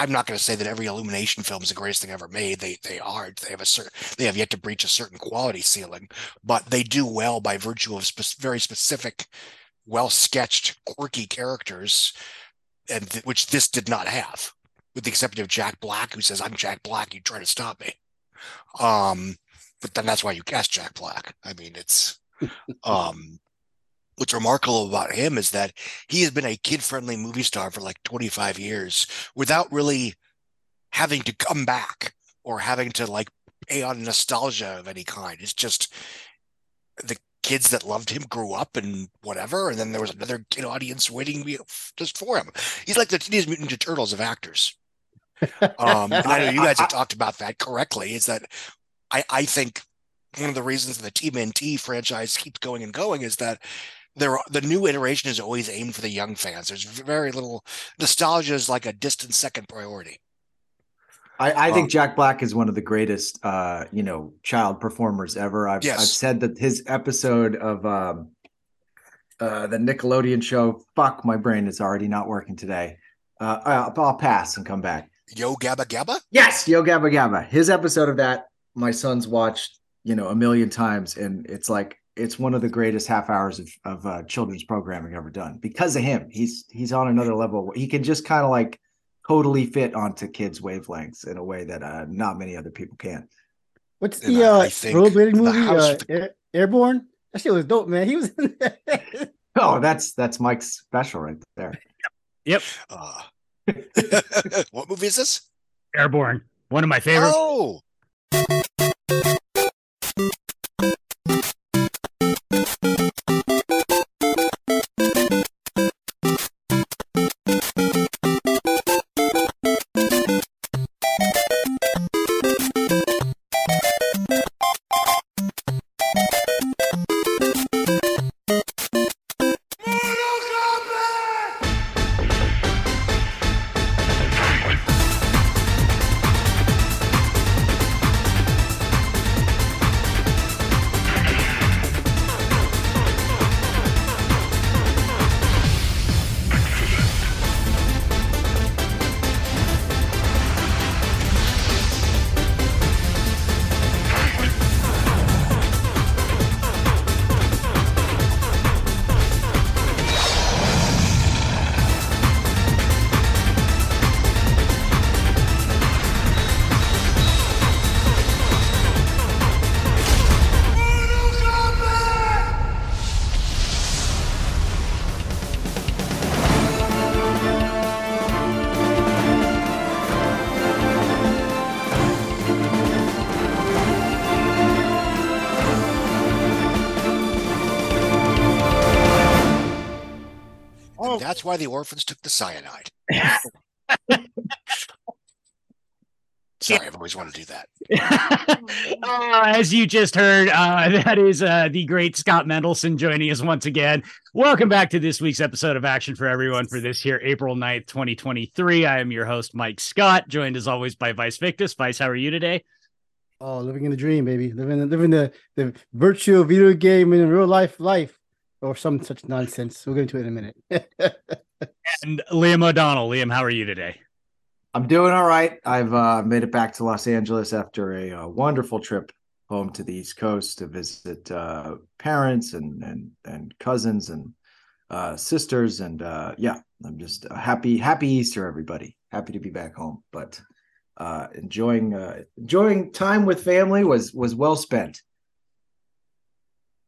I'm not going to say that every Illumination film is the greatest thing ever made. They they are. They have a certain. They have yet to breach a certain quality ceiling, but they do well by virtue of spe- very specific, well sketched, quirky characters, and th- which this did not have, with the exception of Jack Black, who says, "I'm Jack Black. You try to stop me." Um, but then that's why you cast Jack Black. I mean, it's um what's remarkable about him is that he has been a kid-friendly movie star for like 25 years without really having to come back or having to like pay on nostalgia of any kind. It's just the kids that loved him grew up and whatever, and then there was another kid audience waiting just for him. He's like the Teenage Mutant Ninja Turtles of actors. um, and I know you guys have talked about that correctly. Is that I, I think one of the reasons the TMNT franchise keeps going and going is that there the new iteration is always aimed for the young fans. There's very little nostalgia is like a distant second priority. I, I think um, Jack Black is one of the greatest, uh, you know, child performers ever. I've, yes. I've said that his episode of um, uh, the Nickelodeon show, fuck, my brain is already not working today. Uh, I'll, I'll pass and come back. Yo Gabba Gabba? Yes, Yo Gabba Gabba. His episode of that, my son's watched, you know, a million times, and it's like it's one of the greatest half hours of, of uh, children's programming ever done because of him. He's he's on another level. He can just kind of like totally fit onto kids' wavelengths in a way that uh, not many other people can. What's the uh, rollerblading movie? Uh, Air- Airborne. That shit was dope, man. He was. oh, that's that's Mike's special right there. Yep. Uh, what movie is this? Airborne. One of my favorites. Oh. That's why the orphans took the cyanide. Sorry, I've always wanted to do that. uh, as you just heard, uh, that is uh, the great Scott Mendelson joining us once again. Welcome back to this week's episode of Action for Everyone for this here April 9th, 2023. I am your host, Mike Scott, joined as always by Vice Victus. Vice, how are you today? Oh, living in the dream, baby. Living living the, the virtual video game in real life life or some such nonsense. We'll get into it in a minute. and Liam O'Donnell. Liam, how are you today? I'm doing all right. I've uh, made it back to Los Angeles after a, a, uh, wonderful trip home to the East Coast to visit uh, parents and and and cousins and uh, sisters. And uh, yeah, I'm just happy. Happy Easter, everybody. Happy to be back home. But uh, enjoying enjoying time with family was was well spent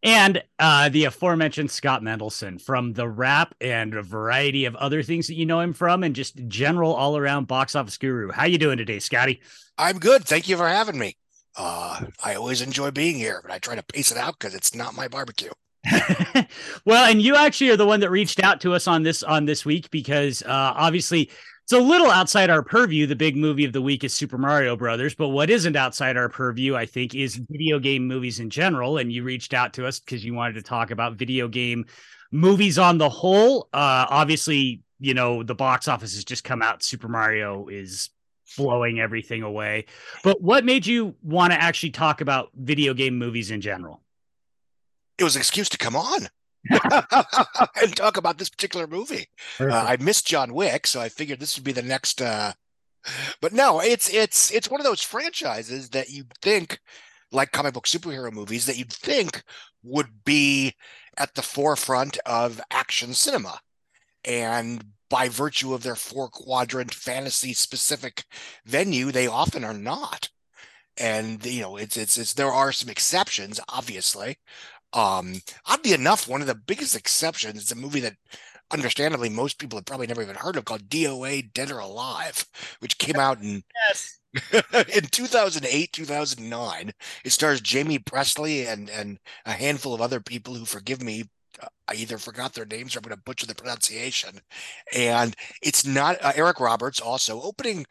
and uh, the aforementioned Scott Mendelson from the Wrap and a variety of other things that you know him from, and just general all around box office guru. How you doing today, Scotty? I'm good. Thank you for having me. Uh, I always enjoy being here, but I try to pace it out because it's not my barbecue. well, and you actually are the one that reached out to us on this on this week because uh, obviously it's a little outside our purview. The big movie of the week is Super Mario Brothers, but what isn't outside our purview, I think, is video game movies in general. And you reached out to us because you wanted to talk about video game movies on the whole. Uh, obviously, you know the box office has just come out. Super Mario is blowing everything away. But what made you want to actually talk about video game movies in general? It was an excuse to come on. and talk about this particular movie. Uh, I missed John Wick, so I figured this would be the next uh, but no, it's it's it's one of those franchises that you think, like comic book superhero movies, that you'd think would be at the forefront of action cinema, and by virtue of their four quadrant fantasy specific venue, they often are not. And you know, it's it's it's there are some exceptions, obviously. Um, oddly enough, one of the biggest exceptions is a movie that understandably most people have probably never even heard of called DOA Dead or Alive, which came out in Yes. in 2008 2009 it stars jaime pressly and and a handful of other people who forgive me i either forgot their names or i'm going to butcher the pronunciation and it's not uh, eric roberts also opening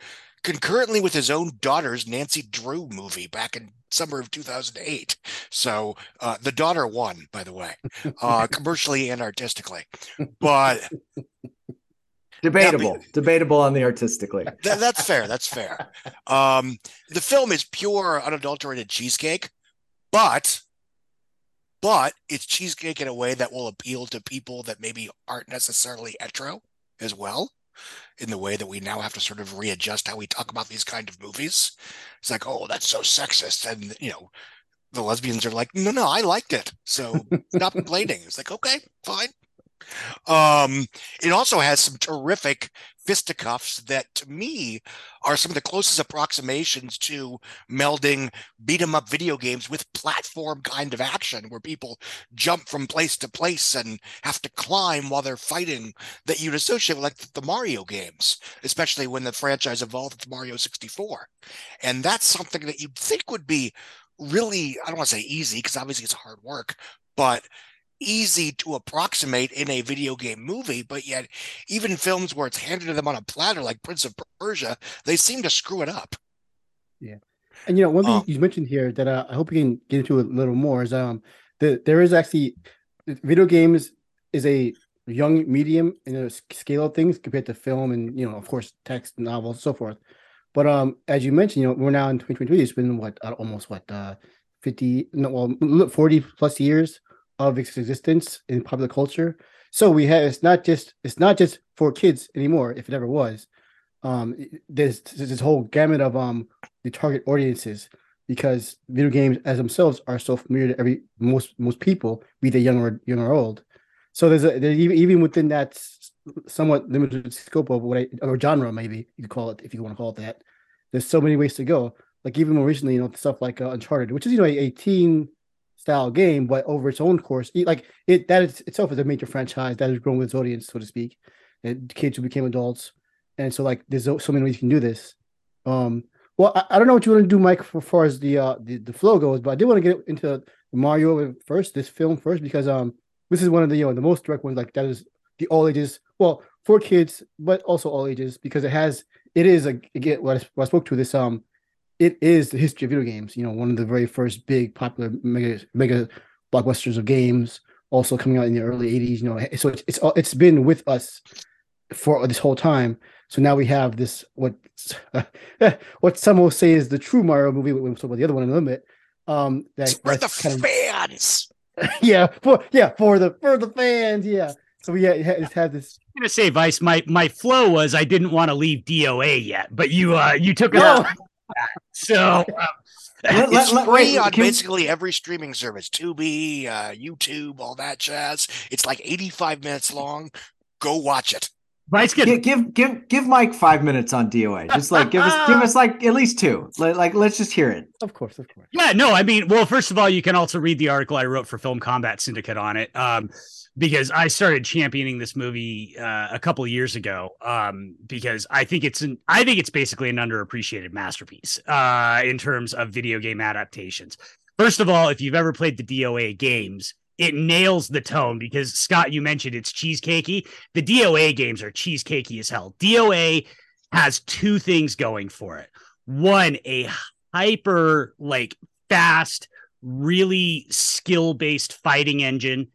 concurrently with his own daughter's nancy drew movie back in summer of 2008 so uh, the daughter won by the way uh, commercially and artistically but Debatable, debatable on the artistically. That, that's fair. That's fair. Um, the film is pure, unadulterated cheesecake, but but it's cheesecake in a way that will appeal to people that maybe aren't necessarily hetero as well. In the way that we now have to sort of readjust how we talk about these kind of movies. It's like, oh, that's so sexist, and you know, the lesbians are like, no, no, I liked it, so stop complaining. It's like, okay, fine. Um, it also has some terrific fisticuffs that to me are some of the closest approximations to melding beat 'em up video games with platform kind of action where people jump from place to place and have to climb while they're fighting that you'd associate with like the Mario games, especially when the franchise evolved to Mario 64. And that's something that you'd think would be really, I don't want to say easy because obviously it's hard work, but easy to approximate in a video game movie, but yet even films where it's handed to them on a platter, like Prince of Persia, they seem to screw it up. Yeah, and you know one thing Um, you mentioned here that uh, I hope you can get into a little more is um that there is actually video games is a young medium in the s- scale of things compared to film and you know of course text novels so forth. But um as you mentioned, you know we're now in 2023. It's been what uh, almost what uh 50 no well 40 plus years of its existence in popular culture. So we have it's not just it's not just for kids anymore, if it ever was. Um, there's, there's this whole gamut of um the target audiences because video games as themselves are so familiar to every most most people, be they young or young or old. So there's a there's even even within that somewhat limited scope of what I or genre maybe you could call it if you want to call it that. There's so many ways to go. Like even more recently, you know, stuff like uh, Uncharted, which is you know a, a teen style game, but over its own course, like it that is, itself is a major franchise that has grown with its audience, so to speak, and kids who became adults, and so like there's so many ways you can do this. Um, well, I, I don't know what you want to do, Mike, for, far as the uh the, the flow goes, but I did want to get into Mario first, this film first, because um this is one of the you know the most direct ones, like that is the all ages, well for kids, but also all ages because it has it is a again what I, what I spoke to this um it is the history of video games. You know, one of the very first big popular mega mega blockbusters of games, also coming out in the early '80s. You know, so it's it's it's been with us for this whole time. So now we have this what what some will say is the true Mario movie. We'll talk about the other one in a little bit. Um, that, It's for the that's kind of fans. yeah for yeah for the for the fans yeah. So we yeah, it has had this I'm gonna say, Vice. My my flow was I didn't want to leave DOA yet, but you uh you took it No. out. So uh, Let- It's let- free wait, on can- basically every streaming service, Tubi, uh, YouTube, all that jazz. It's like 85 minutes long. Go watch it. Vice gets Give, give give give Mike five minutes on DOA. Just like give us give us like at least two. Like, like let's just hear it. of course of course. Yeah, no, I mean, well, first of all, you can also read the article I wrote for Film Combat Syndicate on it. Um, because I started championing this movie uh, a couple years ago. Um, because I think it's an I think it's basically an underappreciated masterpiece uh in terms of video game adaptations. First of all, if you've ever played the DOA games, it nails the tone because Scott, you mentioned it's cheesecakey. The DOA games are cheesecakey as hell. DOA has two things going for it. One, a hyper like fast, really skill based fighting engine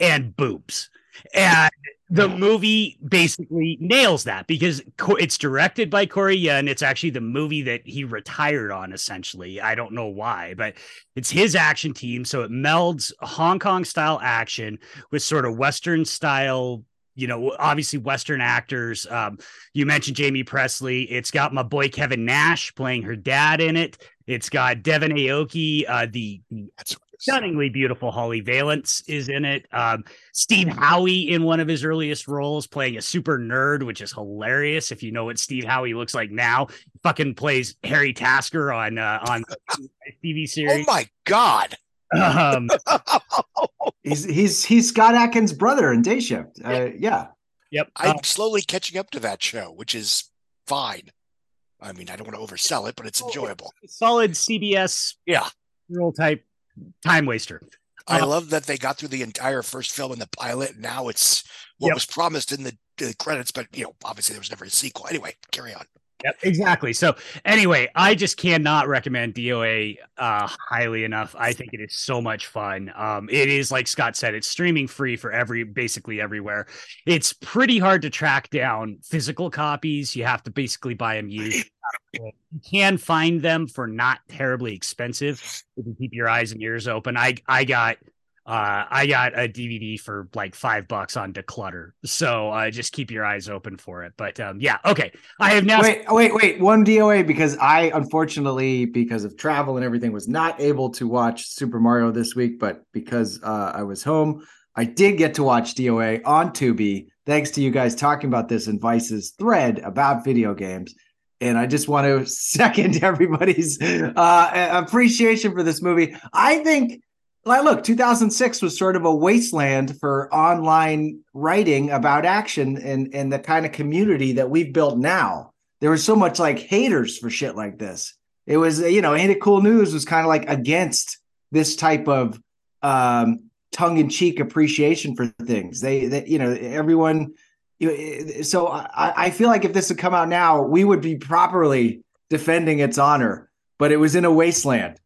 and boobs. And the movie basically nails that because it's directed by Corey Yuen. It's actually the movie that he retired on, essentially. I don't know why, but it's his action team. So it melds Hong Kong style action with sort of Western style, you know, obviously Western actors. Um, you mentioned Jaime Pressly. It's got my boy Kevin Nash playing her dad in it. It's got Devon Aoki, uh, the That's stunningly beautiful Holly Valance is in it. Um, Steve Howey in one of his earliest roles, playing a super nerd, which is hilarious. If you know what Steve Howey looks like now, fucking plays Harry Tasker on uh, on TV series. Oh my god. Um, He's he's he's Scott Adkins' brother in Day Shift. Uh, yeah. yep. I'm Uh, slowly catching up to that show, which is fine. I mean, I don't want to oversell it, but it's enjoyable. solid CBS Yeah. role type time waster. I Uh, love that they got through the entire first film in the pilot. Now it's what Yep. was promised in the, the credits, but you know, obviously there was never a sequel. Anyway, carry on. Yep, exactly. So anyway, I just cannot recommend DOA uh, highly enough. I think it is so much fun. Um, it is like Scott said, it's streaming free for every basically everywhere. It's pretty hard to track down physical copies. You have to basically buy them used. You can find them for not terribly expensive if you keep your eyes and ears open. I I got uh, I got a DVD for like five bucks on Decluttr. So uh, just keep your eyes open for it. But um, yeah, okay. I have now Wait, wait, wait. One DOA because I unfortunately, because of travel and everything, was not able to watch Super Mario this week. But because uh, I was home, I did get to watch DOA on Tubi. Thanks to you guys talking about this in Vice's thread about video games. And I just want to second everybody's uh, appreciation for this movie. I think like look 2006 was sort of a wasteland for online writing about action and and the kind of community that we've built now. There was so much like haters for shit like this. It was you know ain't it cool news was kind of like against this type of um tongue-in-cheek appreciation for things. They, that you know everyone so I, I feel like if this had come out now we would be properly defending its honor but it was in a wasteland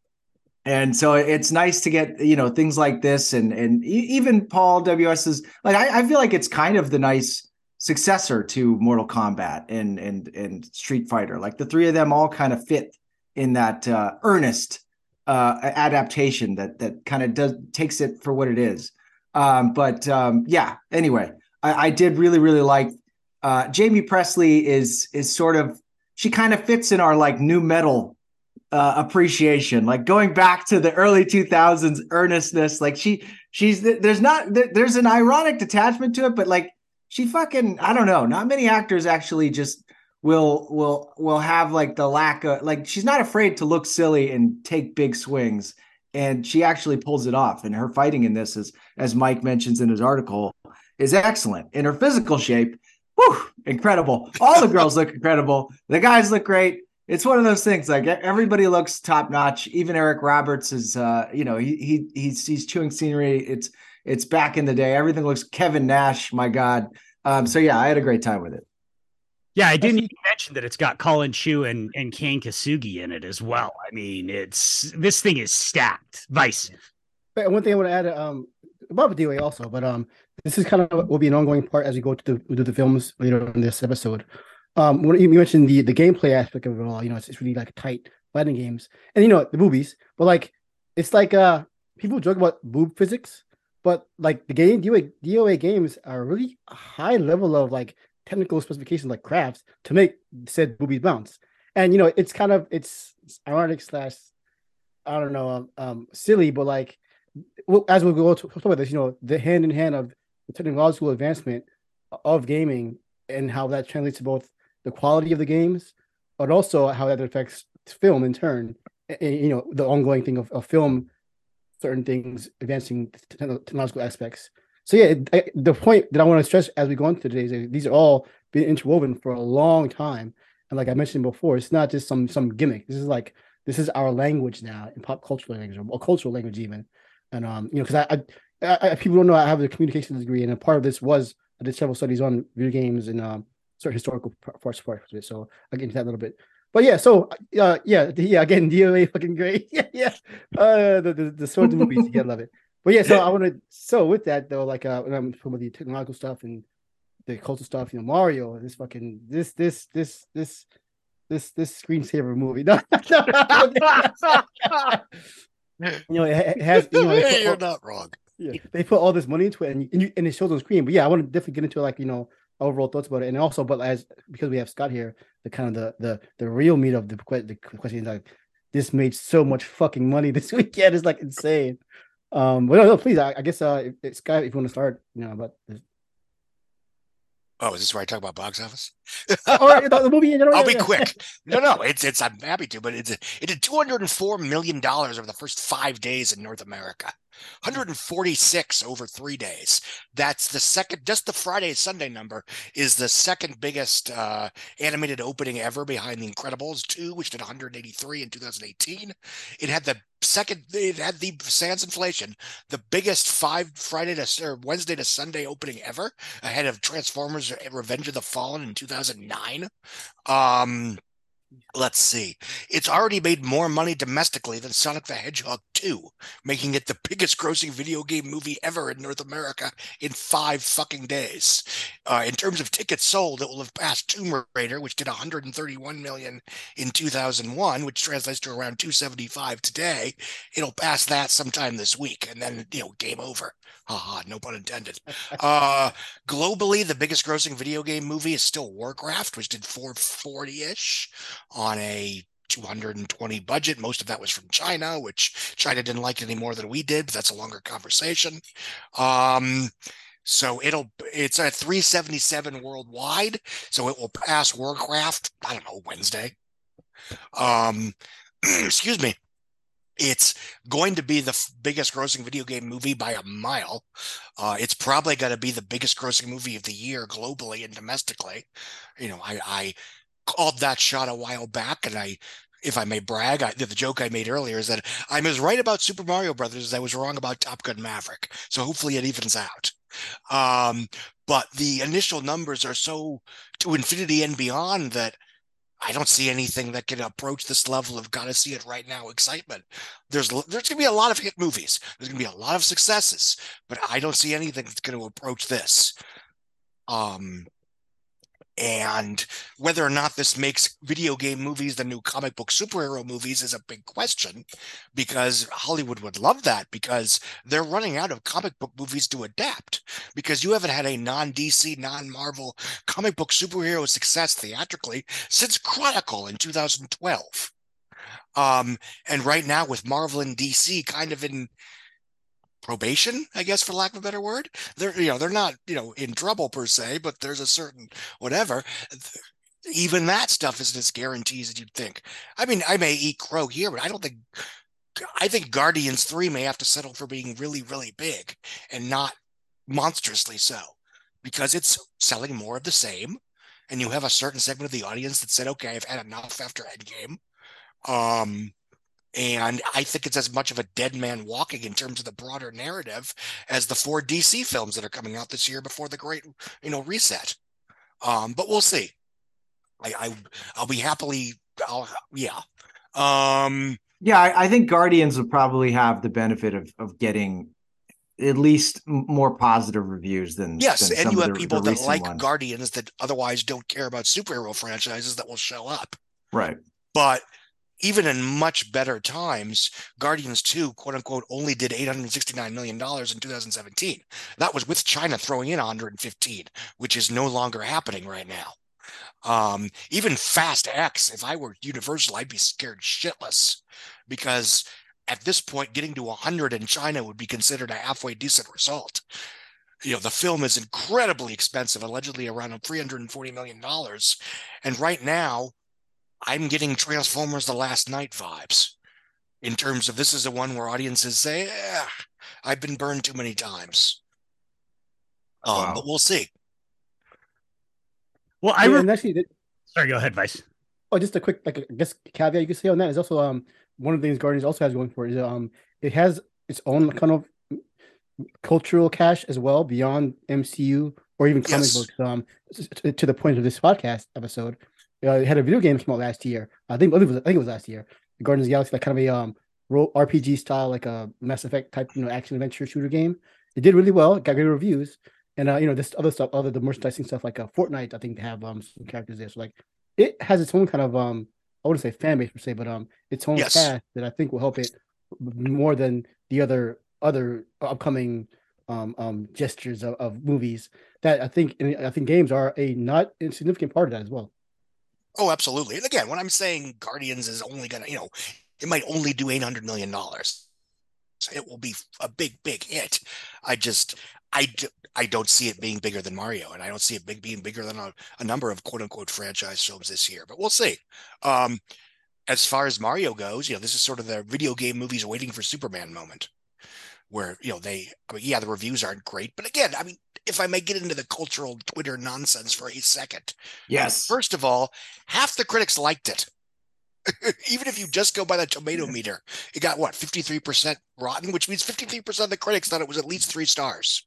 and so it's nice to get you know things like this and and even paul ws's like I, I feel like it's kind of the nice successor to mortal kombat and and and street fighter. Like the three of them all kind of fit in that uh earnest uh adaptation that that kind of does takes it for what it is. Um but um yeah anyway i i did really really like uh jaime pressly is is sort of she kind of fits in our like new metal uh, appreciation, like going back to the early 2000s earnestness. Like she, she's there's not there's an ironic detachment to it, but like she fucking I don't know. Not many actors actually just will will will have like the lack of like she's not afraid to look silly and take big swings, and she actually pulls it off. And her fighting in this is, as Mike mentions in his article, is excellent. In her physical shape, whew, incredible. All the girls look incredible. The guys look great it's one of those things like everybody looks top notch even eric roberts is uh you know he, he he's he's chewing scenery it's it's back in the day everything looks kevin nash my god um so yeah i had a great time with it Yeah, I didn't even mention that it's got Collin Chou and, and Kane Kosugi in it as well. I mean, it's this thing is stacked. Vice. But one thing I want to add um about the DOA also, but um this is kind of will be an ongoing part as we go to the, to the films later in this episode. Um, when you mentioned the the gameplay aspect of it all, you know, it's, it's really like tight fighting games, and you know the boobies, but like it's like uh people joke about boob physics, but like the game DOA, DOA games are really high level of like technical specifications like crafts to make said boobies bounce, and you know it's kind of it's, it's ironic slash I don't know um, um silly, but like well, as we go to talk about this, you know, the hand in hand of the technological advancement of gaming and how that translates to both the quality of the games, but also how that affects film in turn. And, you know, the ongoing thing of, of film, certain things advancing technological aspects. So yeah, it- I, the point that I want to stress as we go into today is these are all been interwoven for a long time, and like I mentioned before, it's not just some some gimmick. This is like this is our language now in pop cultural language or cultural language even. And um, you know, because I, I, I people don't know I have a communications degree, and a part of this was I did several studies on video games and um certain historical par- parts parts of it. So I'll get into that a little bit. But yeah, so uh, yeah, yeah, again, DOA fucking great. yeah, yeah. Uh, the the, the swords movies, yeah, love it. But yeah, so I want to. So with that though, like uh, when I'm talking about the technological stuff and the cultural stuff, you know, Mario, this fucking this this this this this this screensaver movie. No, no, no. you know, it, has. You know, Hey, you're not wrong. yeah, they put all this money into it, and and, you, and it shows on screen. But yeah, I want to definitely get into like you know overall thoughts about it, and also, but as because we have Scott here, the kind of the the the real meat of the, the question is like this made so much fucking money this weekend. It's like insane. Um, but no, no please, I, I guess uh, if, Scott, if you want to start, you know, about. Oh, is this where I talk about box office? or the, movie? I'll be quick. No, no, it's it's. I'm happy to, but it's it did 204 million dollars over the first five days in North America. 146 over three days. That's the second, just the Friday Sunday number is the second biggest uh, animated opening ever behind The Incredibles 2, which did 183 in 2018. It had the second, it had the sans inflation, the biggest five Friday to or Wednesday to Sunday opening ever, ahead of Transformers Revenge of the Fallen in 2009. Um, let's see. It's already made more money domestically than Sonic the Hedgehog 2, making it the biggest grossing video game movie ever in North America in five fucking days. Uh, in terms of tickets sold, it will have passed Tomb Raider, which did 131 million in 2001, which translates to around 275 today. It'll pass that sometime this week, and then, you know, game over. Haha, no pun intended. Uh, globally, the biggest grossing video game movie is still Warcraft, which did 440 ish on a 220 budget. Most of that was from China, which China didn't like any more than we did, but that's a longer conversation. Um, so it'll it's at 377 worldwide. So it will pass Warcraft, I don't know, Wednesday. Um, excuse me. It's going to be the f- biggest grossing video game movie by a mile. Uh, it's probably going to be the biggest grossing movie of the year globally and domestically. You know, I, I called that shot a while back, and I, if I may brag, I, the joke I made earlier is that I'm as right about Super Mario Brothers as I was wrong about Top Gun Maverick. So hopefully it evens out. Um, but the initial numbers are so to infinity and beyond that I don't see anything that can approach this level of gotta see it right now excitement. There's there's gonna be a lot of hit movies. There's gonna be a lot of successes, but I don't see anything that's gonna approach this. Um, and whether or not this makes video game movies the new comic book superhero movies is a big question because Hollywood would love that because they're running out of comic book movies to adapt because you haven't had a non DC, non Marvel comic book superhero success theatrically since Chronicle in 2012. Um, and right now with Marvel and DC kind of in probation, I guess, for lack of a better word. They're you know they're not you know in trouble per se, but there's a certain whatever. Even that stuff isn't as guaranteed as you'd think. I mean, I may eat crow here, but I don't think. I think Guardians Three may have to settle for being really, really big and not monstrously so, because it's selling more of the same, and you have a certain segment of the audience that said, "Okay, I've had enough after Endgame." Um, and I think it's as much of a dead man walking in terms of the broader narrative as the four DC films that are coming out this year before the great, you know, reset. Um, but we'll see. I, I I'll be happily. I'll yeah. Um, yeah, I, I think Guardians will probably have the benefit of of getting at least more positive reviews than yes, than and you have the, people the that like ones. Guardians that otherwise don't care about superhero franchises that will show up. Right. But even in much better times, Guardians 2, quote unquote, only did $869 million in 2017. That was with China throwing in 115, which is no longer happening right now. Um, even Fast X, if I were Universal, I'd be scared shitless because at this point, getting to 100 in China would be considered a halfway decent result. You know, the film is incredibly expensive, allegedly around $340 million. And right now, I'm getting Transformers the Last Knight vibes in terms of this is the one where audiences say, eh, I've been burned too many times. Um, wow. But we'll see. Well, I re- actually, sorry, go ahead, Vice. Oh, just a quick, like, I guess caveat you could say on that is also um one of the things Guardians also has going for it is um it has its own kind of cultural cache as well beyond MCU or even comic yes. books. Um, to the point of this podcast episode, uh, had a video game come out last year. I think I think it was, I think it was last year. The Guardians of the Galaxy, like kind of a um role RPG style, like a Mass Effect type, you know, action adventure shooter game. It did really well. It got great reviews. And uh, you know, this other stuff, other the merchandising stuff, like uh, Fortnite, I think they have um some characters there. So like, it has its own kind of um, I wouldn't say fan base per se, but um, its own yes. path that I think will help it more than the other other upcoming um, um, gestures of, of movies that I think I think games are a not insignificant part of that as well. Oh, absolutely. And again, when I'm saying Guardians is only gonna, you know, it might only do eight hundred million dollars. It will be a big, big hit. I just, I, do, I don't see it being bigger than Mario, and I don't see it big being bigger than a, a number of quote unquote franchise films this year. But we'll see. Um, as far as Mario goes, you know, this is sort of the video game movies waiting for Superman moment where, you know, they, I mean, yeah, the reviews aren't great. But again, I mean, if I may get into the cultural Twitter nonsense for a second. Yes. First of all, half the critics liked it. Even if you just go by the tomato meter, it got what, 53% rotten, which means 53% of the critics thought it was at least three stars.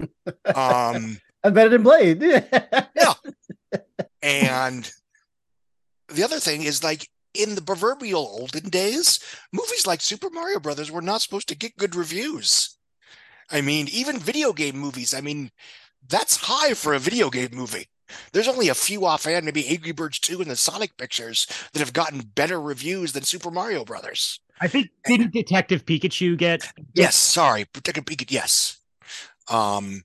Um, That's better than Blade. yeah. And the other thing is like in the proverbial olden days, movies like Super Mario Brothers were not supposed to get good reviews. I mean, even video game movies, I mean, that's high for a video game movie. There's only a few offhand, maybe Angry Birds 2 and the Sonic pictures that have gotten better reviews than Super Mario Brothers. I think didn't Detective Pikachu get Yes, sorry, Detective Pikachu, yes. Um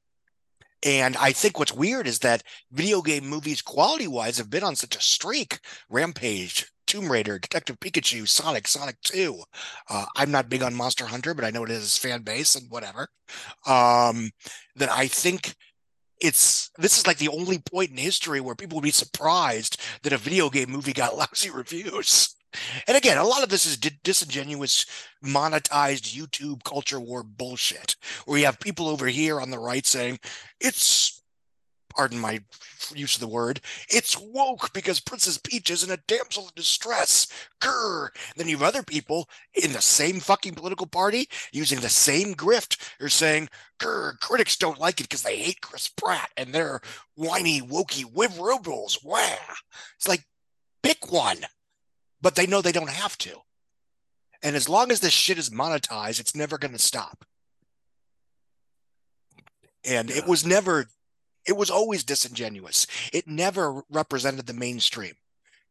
and I think what's weird is that video game movies, quality wise, have been on such a streak. Rampage, Tomb Raider, Detective Pikachu, Sonic, Sonic 2. Uh, I'm not big on Monster Hunter, but I know it is fan base and whatever. Um, that I think it's this is like the only point in history where people would be surprised that a video game movie got lousy reviews. And again, a lot of this is di- disingenuous, monetized YouTube culture war bullshit, where you have people over here on the right saying it's, pardon my use of the word, it's woke because Princess Peach isn't a damsel in distress. Grr. Then you have other people in the same fucking political party using the same grift are saying, Grr, critics don't like it because they hate Chris Pratt and they're whiny, wokey, wib liberals. Wow. It's like, pick one but they know they don't have to. And as long as this shit is monetized, it's never going to stop. And it was never, it was always disingenuous. It never represented the mainstream.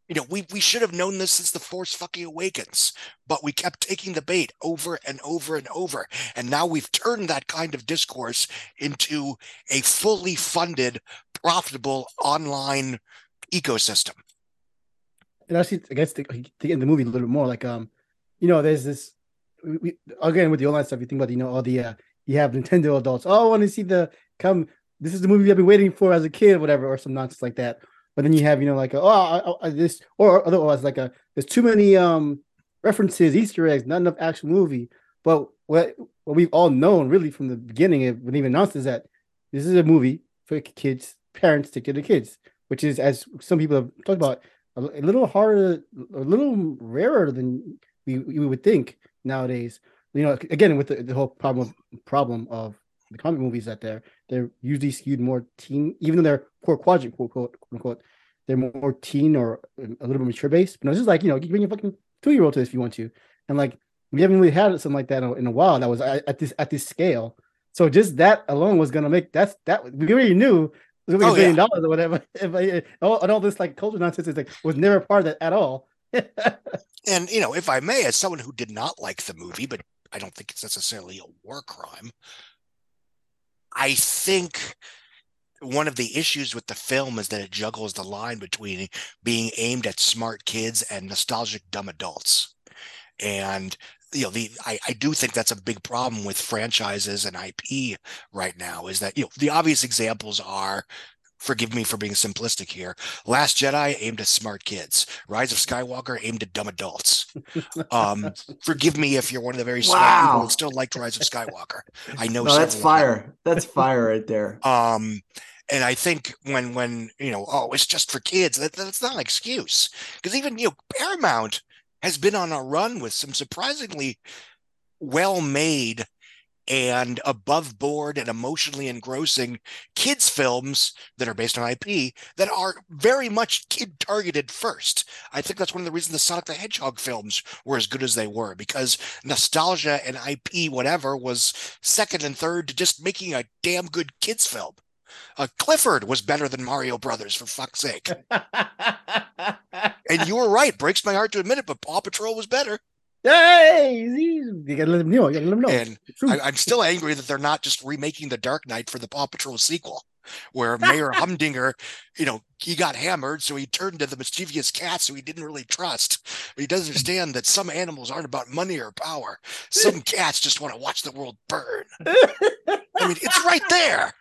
You know, we, we should have known this since the Force fucking awakens, but we kept taking the bait over and over and over. And now we've turned that kind of discourse into a fully funded, profitable online ecosystem and actually, I guess to, in the movie a little bit more, like um, you know, there's this we, again with the online stuff. You think about you know all the uh, you have Nintendo adults. Oh, I want to see the come. This is the movie I've been waiting for as a kid, whatever, or some nonsense like that. But then you have you know like oh I, I, this or otherwise like a there's too many um references, Easter eggs, not enough actual movie. But what what we've all known really from the beginning, when even announced, is that this is a movie for kids, parents to get the kids, which is as some people have talked about a, a little harder, a little rarer than we, we would think nowadays. You know, again with the, the whole problem problem of the comic movies that they're they're usually skewed more teen, even though they're poor quadrant quote quote unquote, they're more teen or a little bit mature based. But no, it's just like you know, you can bring your fucking two year old to this if you want to, and like we haven't really had something like that in a, while that was at, this at this scale. So just that alone was gonna make that's that we already knew was like oh, a billion yeah. dollars or whatever. If all, and all this like culture nonsense is like was never part of that at all. and you know, if I may, as someone who did not like the movie, but I don't think it's necessarily a war crime. I think one of the issues with the film is that it juggles the line between being aimed at smart kids and nostalgic dumb adults. And you know the I, I do think that's a big problem with franchises and ip right now is that you know the obvious examples are forgive me for being simplistic here last jedi aimed at smart kids rise of skywalker aimed at dumb adults. Um forgive me if you're one of the very smart wow. people who still liked rise of skywalker. I know no, that's fire. That's fire right there. Um and I think when when you know, oh, it's just for kids, that, that's not an excuse. Because even you know, Paramount has been on a run with some surprisingly well made and above board and emotionally engrossing kids films that are based on IP that are very much kid targeted first. I think that's one of the reasons the Sonic the Hedgehog films were as good as they were because nostalgia and IP whatever was second and third to just making a damn good kids film. Uh, Clifford was better than Mario Brothers, for fuck's sake. and you were right. Breaks my heart to admit it, but Paw Patrol was better. Hey, you gotta let them know. You gotta let them know. And I, I'm still angry that they're not just remaking the Dark Knight for the Paw Patrol sequel, where Mayor Humdinger, you know, he got hammered, so he turned to the mischievous cats who he didn't really trust. But he doesn't understand that some animals aren't about money or power. Some cats just want to watch the world burn. I mean, it's right there.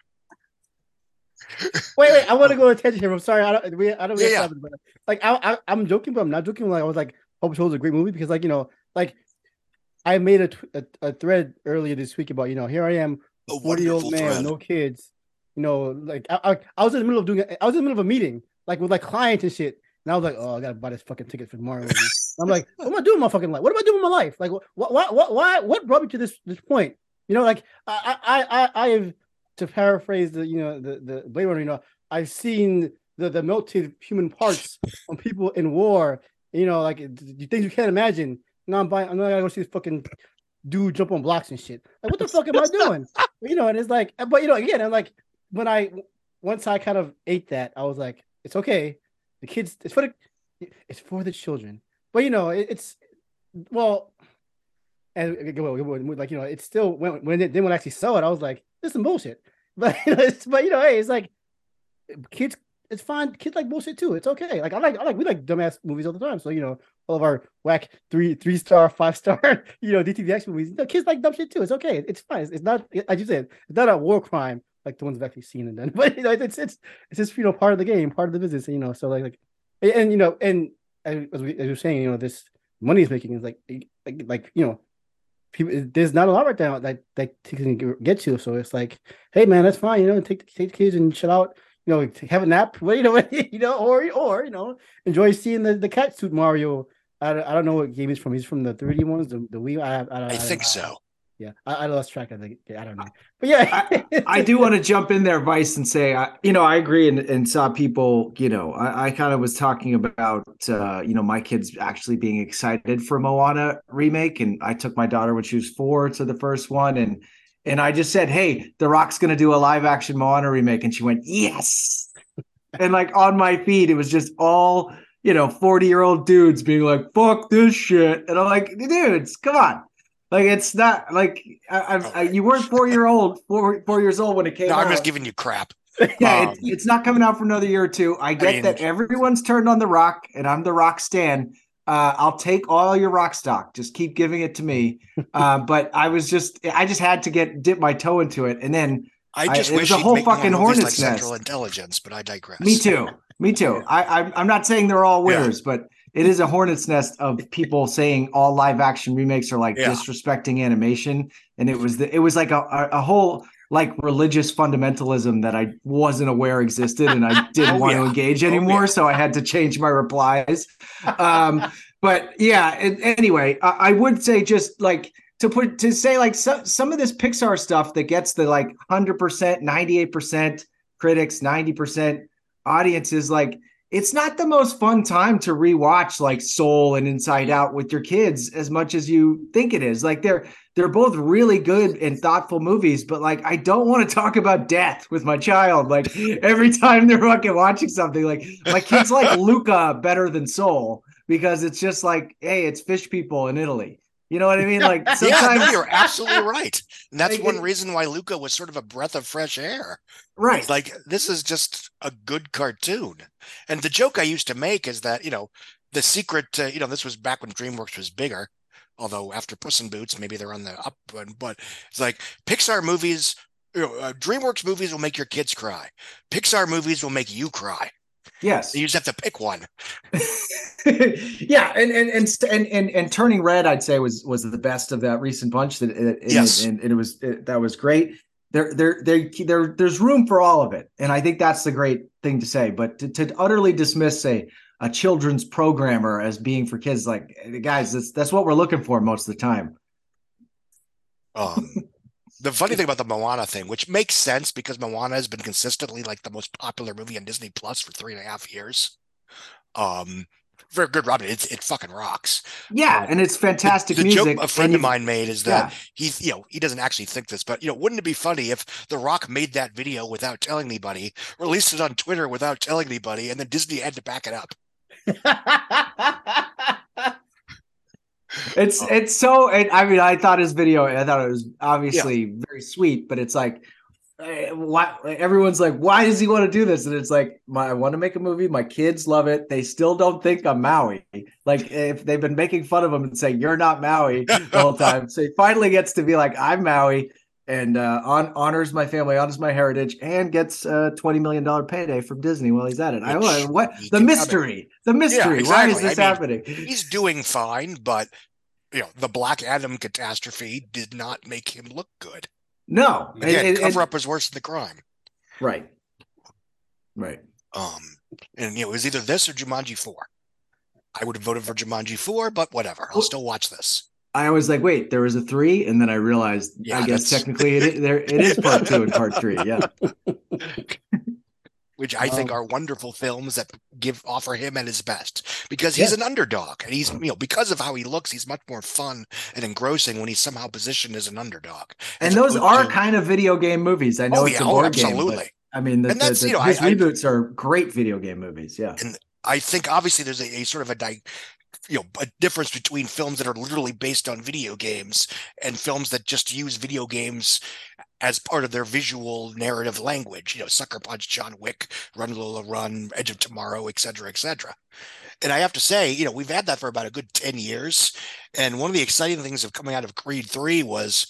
wait, wait. I want to go attention here. I'm sorry. I don't. We, I don't. Yeah, yeah. But like, I, I, I'm joking, but I'm not joking. Like, I was like, Paw Patrol is a great movie because, like, you know, like, I made a, a, a thread earlier this week about, you know, here I am, A 40 year old man, thread. no kids. You know, like I, I, I was in the middle of doing, I was in the middle of a meeting, like with like clients and shit. And I was like, oh, I gotta buy this fucking ticket for tomorrow. I'm like, what am I doing my fucking life? What am I doing with my life? Like, what, what, what, why, what brought me to this this point? You know, like I, I, I, I have to paraphrase the, you know, the the Blade Runner. You know, I've seen the the melted human parts on people in war. You know, like you things you can't imagine. Now I'm buying. I'm not gonna go see this fucking dude jump on blocks and shit. Like, what the fuck am I doing? You know, and it's like, but you know, again, I'm like, when I once I kind of ate that, I was like, it's okay. The kids, it's for the, it's for the children. But you know, it, it's well, and like you know, it's still when when it, then when I actually saw it, I was like, this is bullshit. But it's, but you know, hey, it's like kids. It's fine. Kids like bullshit too. It's okay. Like I like I like we like dumbass movies all the time. So you know, all of our whack three three star five star you know DTVX movies. Know, kids like dumb shit too. It's okay. It's fine. It's, it's not as you said. It's not a war crime like the ones I've actually seen and done. But you know, it's it's it's just you know part of the game, part of the business. You know, so like like and, you know, and as we as you're saying, you know, this money is making is like like like you know. People, there's not a lot right now that that can get you. So it's like, hey man, that's fine. You know, take take the kids and chill out you know, have a nap, well, you know, you know, or or you know, enjoy seeing the the cat suit Mario. I, I don't know what game he's from. He's from the 3D ones, the, the Wii. I, I, I, I think so. Yeah, I, I lost track of the. I don't know, but yeah, I, I do want to jump in there, Vice, and say, I, you know, I agree, and, and saw people, you know, I, I kind of was talking about, uh, you know, my kids actually being excited for Moana remake, and I took my daughter when she was four to the first one, and and I just said, hey, The Rock's going to do a live action Moana remake, and she went, yes, and like on my feed, it was just all. You know, 40 year old dudes being like, fuck this shit. And I'm like, dudes, come on. Like it's not like I, I, I, you weren't four year old four four years old when it came No, out. I'm just giving you crap. yeah, um, it's, it's not coming out for another year or two. I get mean- that everyone's turned on the rock, and I'm the rock stan. Uh, I'll take all your rock stock. Just keep giving it to me. Uh, but I was just I just had to get dip my toe into it, and then I I- just it was wish a whole fucking movies like hornet's Central nest. Intelligence, but I digress. me too, me too. I, I I'm not saying they're all Yeah. winners, but it is a hornet's nest of people saying all live action remakes are like Yeah. disrespecting animation, and it was the, it was like a, a, a whole like religious fundamentalism that I wasn't aware existed, and I didn't Oh, want to yeah. engage Oh, anymore, yeah. so I had to change my replies. Um, but yeah, and, anyway, I, I would say just like to put to say like some some of this Pixar stuff that gets the like hundred percent, ninety eight percent critics, ninety percent audiences like it's not the most fun time to rewatch like Soul and Inside Out with your kids as much as you think it is. Like they're they're both really good and thoughtful movies, but like I don't want to talk about death with my child. Like every time they're fucking watching something, like my kids like Luca better than Soul because it's just like, hey, it's fish people in Italy. You know what I mean? Like yeah, no, you're absolutely right. And that's Like, one reason why Luca was sort of a breath of fresh air. right. Like this is just a good cartoon. And the joke I used to make is that, you know, the secret, uh, you know, this was back when DreamWorks was bigger. Although after Puss in Boots, maybe they're on the up one, but it's like Pixar movies, you know, uh, DreamWorks movies will make your kids cry. Pixar movies will make you cry. Yes. You just have to pick one. yeah, and and and and and and turning red, I'd say was was the best of that recent bunch. That it, it- Yes. and, and it was it, that was great. There, there, there, there, there's room for all of it, and I think that's the great thing to say. But to, to utterly dismiss a a children's programmer as being for kids, like guys, that's that's what we're looking for most of the time. Um, the funny thing about the Moana thing, which makes sense because Moana has been consistently like the most popular movie on Disney Plus for three and a half years. Um, very good, Robin. It's it fucking rocks. Yeah, Uh, and it's fantastic the music. joke a friend of mine made is that Yeah, he, you know, he doesn't actually think this, but you know, wouldn't it be funny if The Rock made that video without telling anybody, released it on Twitter without telling anybody, and then Disney had to back it up? It's it's so. It, I mean, I thought his video. I thought it was obviously very sweet, but it's like, eh, why? Everyone's like, why does he want to do this? And it's like, my, I want to make a movie. My kids love it. They still don't think I'm Maui. Like if they've been making fun of him and saying you're not Maui the whole time, so he finally gets to be like, I'm Maui. And uh, on honors my family, honors my heritage, and gets a twenty million dollar payday from Disney while he's at it. I Which what the mystery, the mystery. exactly. Why is this I mean, happening? He's doing fine, but you know, the Black Adam catastrophe did not make him look good. No, and- Again, and- cover up was worse than the crime. right, right. Um, and you know, it was either this or Jumanji four. I would have voted for Jumanji four, but whatever. I'll Well- still watch this. I was like, wait, there was a three, and then I realized, Yeah, I guess that's- technically it is, there it is part two and part three. Yeah, Which I think um, are wonderful films that give offer him at his best because he's Yeah. an underdog and he's you know because of how he looks he's much more fun and engrossing when he's somehow positioned as an underdog. and those are to- kind of video game movies. I know oh it's yeah, a oh, board game, absolutely. but I mean, the, And that's, the, you know, his I- I- reboots are great video game movies. Yeah, and I think obviously there's a, a sort of a di- you know a difference between films that are literally based on video games and films that just use video games as part of their visual narrative language. You know, Sucker Punch, John Wick, Run Lola Run, Edge of Tomorrow, et cetera, et cetera. And I have to say, you know, we've had that for about a good 10 years. And one of the exciting things of coming out of Creed 3 was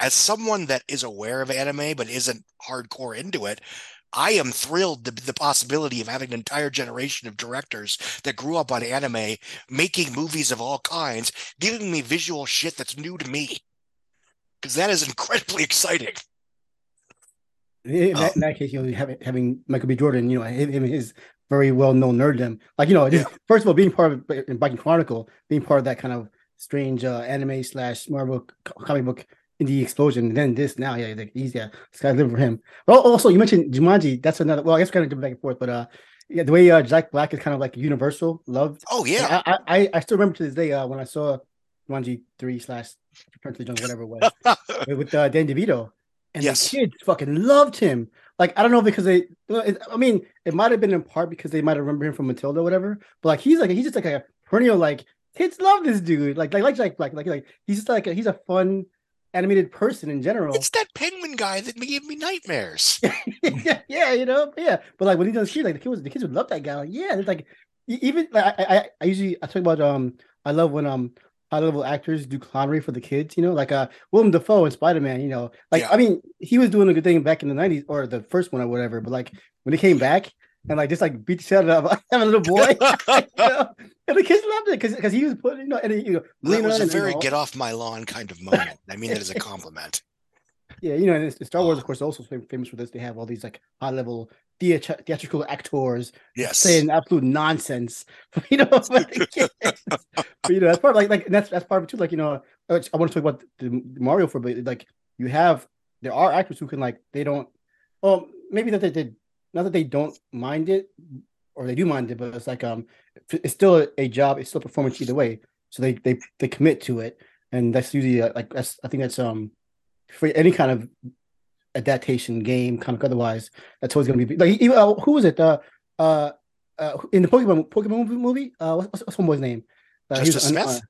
as someone that is aware of anime but isn't hardcore into it, I am thrilled to the possibility of having an entire generation of directors that grew up on anime making movies of all kinds, giving me visual shit that's new to me. Because that is incredibly exciting. In that, in that case, you know, having, having Michael B. Jordan, you know, him, his very well known nerddom. Like, you know, just, first of all, being part of in Viking Chronicle, being part of that kind of strange uh, anime slash Marvel co- comic book indie explosion. And then this now, yeah, like, he's yeah, sky's living for him. Well, also you mentioned Jumanji. That's another. Well, I guess we're kind of jumping back and forth, but uh, yeah, the way uh, Jack Black is kind of like universal loved. Oh yeah. I, I I- still remember to this day uh, when I saw Jumanji three slash Return to the Jungle, whatever it was with- with uh, Dan DeVito, and Yes. the kids fucking loved him. Like I don't know because they, I mean, it might have been in part because they might have remembered him from Matilda, or whatever. But like he's like he's just like a perennial like kids love this dude. Like like like Jack Black, like like he's just like a, he's a fun animated person in general. it's that penguin guy that gave me nightmares. yeah, yeah, you know, yeah. But like when he does shit, like the kids, the kids would love that guy. Like, yeah, it's like even like I, I, I usually I talk about um I love when um high level actors do clownery for the kids. You know, like uh Willem Dafoe in Spider Man. You know, like Yeah. I mean he was doing a good thing back in the nineties or the first one or whatever. But like when he came back and like just like beat the shit out of having a little boy. you know? And the kids loved it because because he was putting you know and he, you know that leaning was a very get off my lawn kind of moment. I mean that as a compliment. Yeah, you know, and Star Wars, of course, also famous for this. They have all these like high level theat- theatrical actors Yes. saying absolute nonsense, you know. for the kids. but you know, that's part of, like like and that's that's part of it too. Like you know, I want to talk about the, the Mario for, but like you have there are actors who can like they don't. Well, maybe that they did not that they don't mind it or they do mind it, but it's like um, it's still a, job. It's still performance either way. So they they they commit to it, and that's usually uh, like that's I think that's um for any kind of adaptation game comic otherwise that's always going to be like even, uh, who was it uh uh uh in the pokemon pokemon movie, uh what's, what's homeboy's name uh, Justice un- Smith? uh,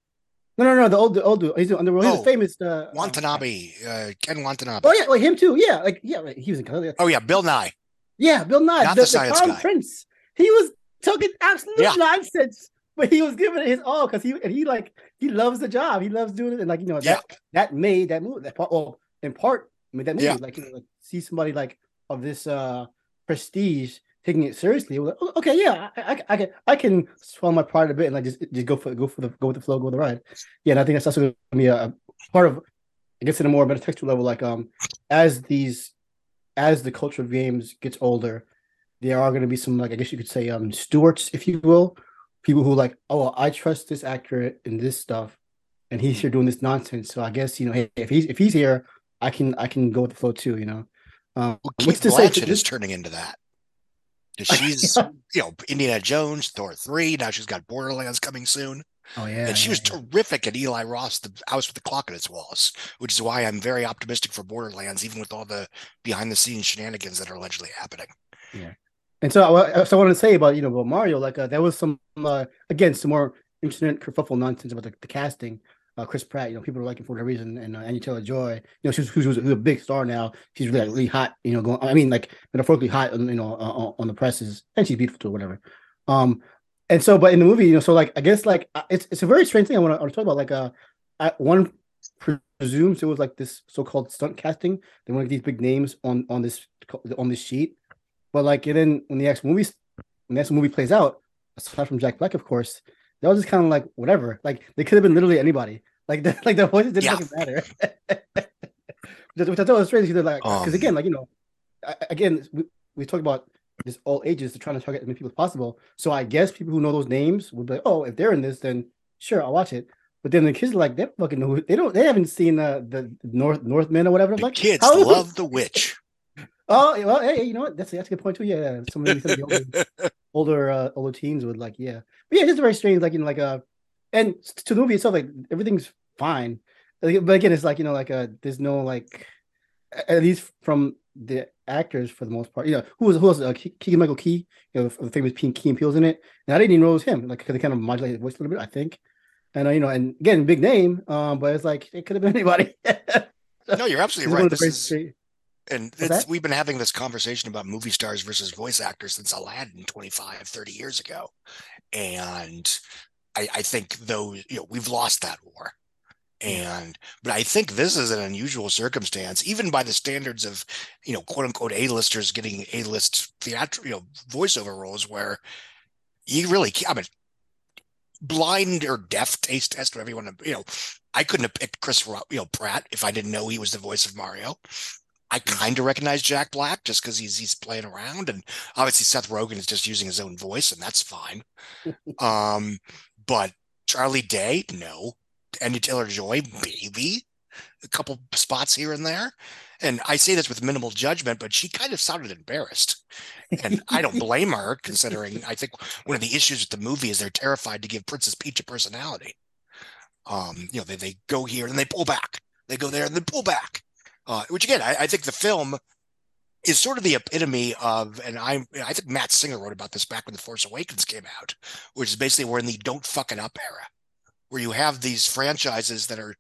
no no no the old the old dude he's the underworld he's Oh, a famous uh Watanabe, uh, Ken Watanabe. oh yeah like him too yeah like yeah he was in Oh yeah, Bill Nighy. Yeah bill nighy Not the, the science guy. prince he was talking absolute Yeah. nonsense but he was giving it his all because he and he like he loves the job he loves doing it and like you know Yeah. that that made that movie that part well in part made that movie Yeah. like you know like see somebody like of this uh prestige taking it seriously like, "Oh, okay yeah I, I, I can I can swallow my pride a bit and like just just go for go for the go with the flow go with the ride yeah and I think that's also gonna be a, a part of I guess in a more metatextual level like um as these as the culture of games gets older there are going to be some like I guess you could say um stewards if you will people who like oh I trust this actor in this stuff and he's here doing this nonsense so I guess you know hey if he's if he's here I can I can go with the flow too you know um, Well, what's to say to- is turning into that. She's, you know, Indiana Jones, Thor 3. Now she's got Borderlands coming soon. Oh yeah and she yeah, was yeah. terrific at Eli Roth, the house with the clock in its walls, which is why I'm very optimistic for Borderlands, even with all the behind the scenes shenanigans that are allegedly happening. Yeah, and so, I, so I wanted to say about you know about Mario, like uh, there was some uh, again some more interesting kerfuffle nonsense about the, the casting. uh, Chris Pratt. You know, people are liking for whatever reason, and uh, Anya Taylor Joy. You know, she's who's, who's, a big star now. She's really like, really hot. You know, going. I mean, like metaphorically hot. You know, uh, on the presses, and she's beautiful too, whatever. Um, and so, but in the movie, you know, so like I guess like it's it's a very strange thing. I want to talk about. Like, uh, I, one presumes it was like this so-called stunt casting. They want these big names on on this on this sheet, but like, and then when the actual movie when the actual movie plays out, aside from Jack Black, of course, that was just kind of like whatever. Like they could have been literally anybody. Like the like the voices didn't yeah. fucking matter. which I thought was strange. Because like because um, again, like you know, again we, we talk about this all ages to try to target as many people as possible. So I guess people who know those names would be like, oh, if they're in this, then sure, I'll watch it. But then the kids are like, they fucking know. They don't. They haven't seen uh, the North Northmen or whatever. The like, kids love the witch. Oh well, hey, you know what? That's that's a good point too. Yeah, some of the older older, uh, older teens would like, yeah, but yeah, just very strange. Like in like a, uh, and to the movie itself, like everything's fine. Like, but again, it's like you know, like a uh, there's no like, at least from the actors for the most part. You know, who was who else? Uh, Keegan Michael Key, you know, the famous Key and Peele's in it, and I didn't even know it was him. Like, because they kind of modulated voice a little bit, I think. And uh, you know, and again, big name, um, but it's like it could have been anybody. no, you're absolutely right. This is, and we've been having this conversation about movie stars versus voice actors since Aladdin 25, 30 years ago. And I, I think though, you know, we've lost that war. And but I think this is an unusual circumstance, even by the standards of, you know, quote unquote A-listers getting A-list theatrical, you know, voiceover roles where you really I mean blind or deaf taste test, whatever you want to, you know, I couldn't have picked Chris, you know, Pratt if I didn't know he was the voice of Mario. I kind of recognize Jack Black just because he's he's playing around, and obviously Seth Rogen is just using his own voice, and that's fine. um, but Charlie Day, no. Anya Taylor Joy, maybe a couple spots here and there. And I say this with minimal judgment, but she kind of sounded embarrassed. And I don't blame her, considering I think one of the issues with the movie is they're terrified to give Princess Peach a personality. Um, you know, they, they go here and they pull back. They go there and then pull back. Uh, which again, I, I think the film is sort of the epitome of, and I I think Matt Singer wrote about this back when The Force Awakens came out, which is basically we're in the don't fuck it up era, where you have these franchises that are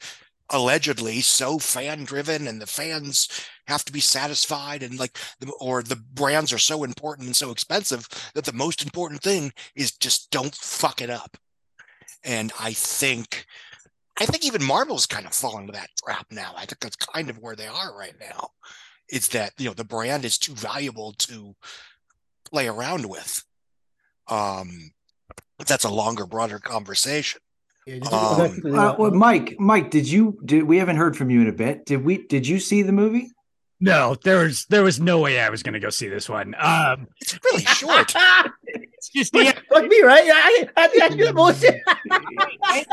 allegedly so fan driven and the fans have to be satisfied and like or the brands are so important and so expensive that the most important thing is just don't fuck it up and i think I think even Marvel's kind of falling into that trap now. I think that's kind of where they are right now. It's that you know the brand is too valuable to play around with. Um, that's a longer, broader conversation. Um, uh, well, Mike, Mike, did you? Did we haven't heard from you in a bit? Did we? Did you see the movie? No, there was there was no way I was going to go see this one. Um, it's really short. it's just the, like me, right? I I, I, I bullshit. I,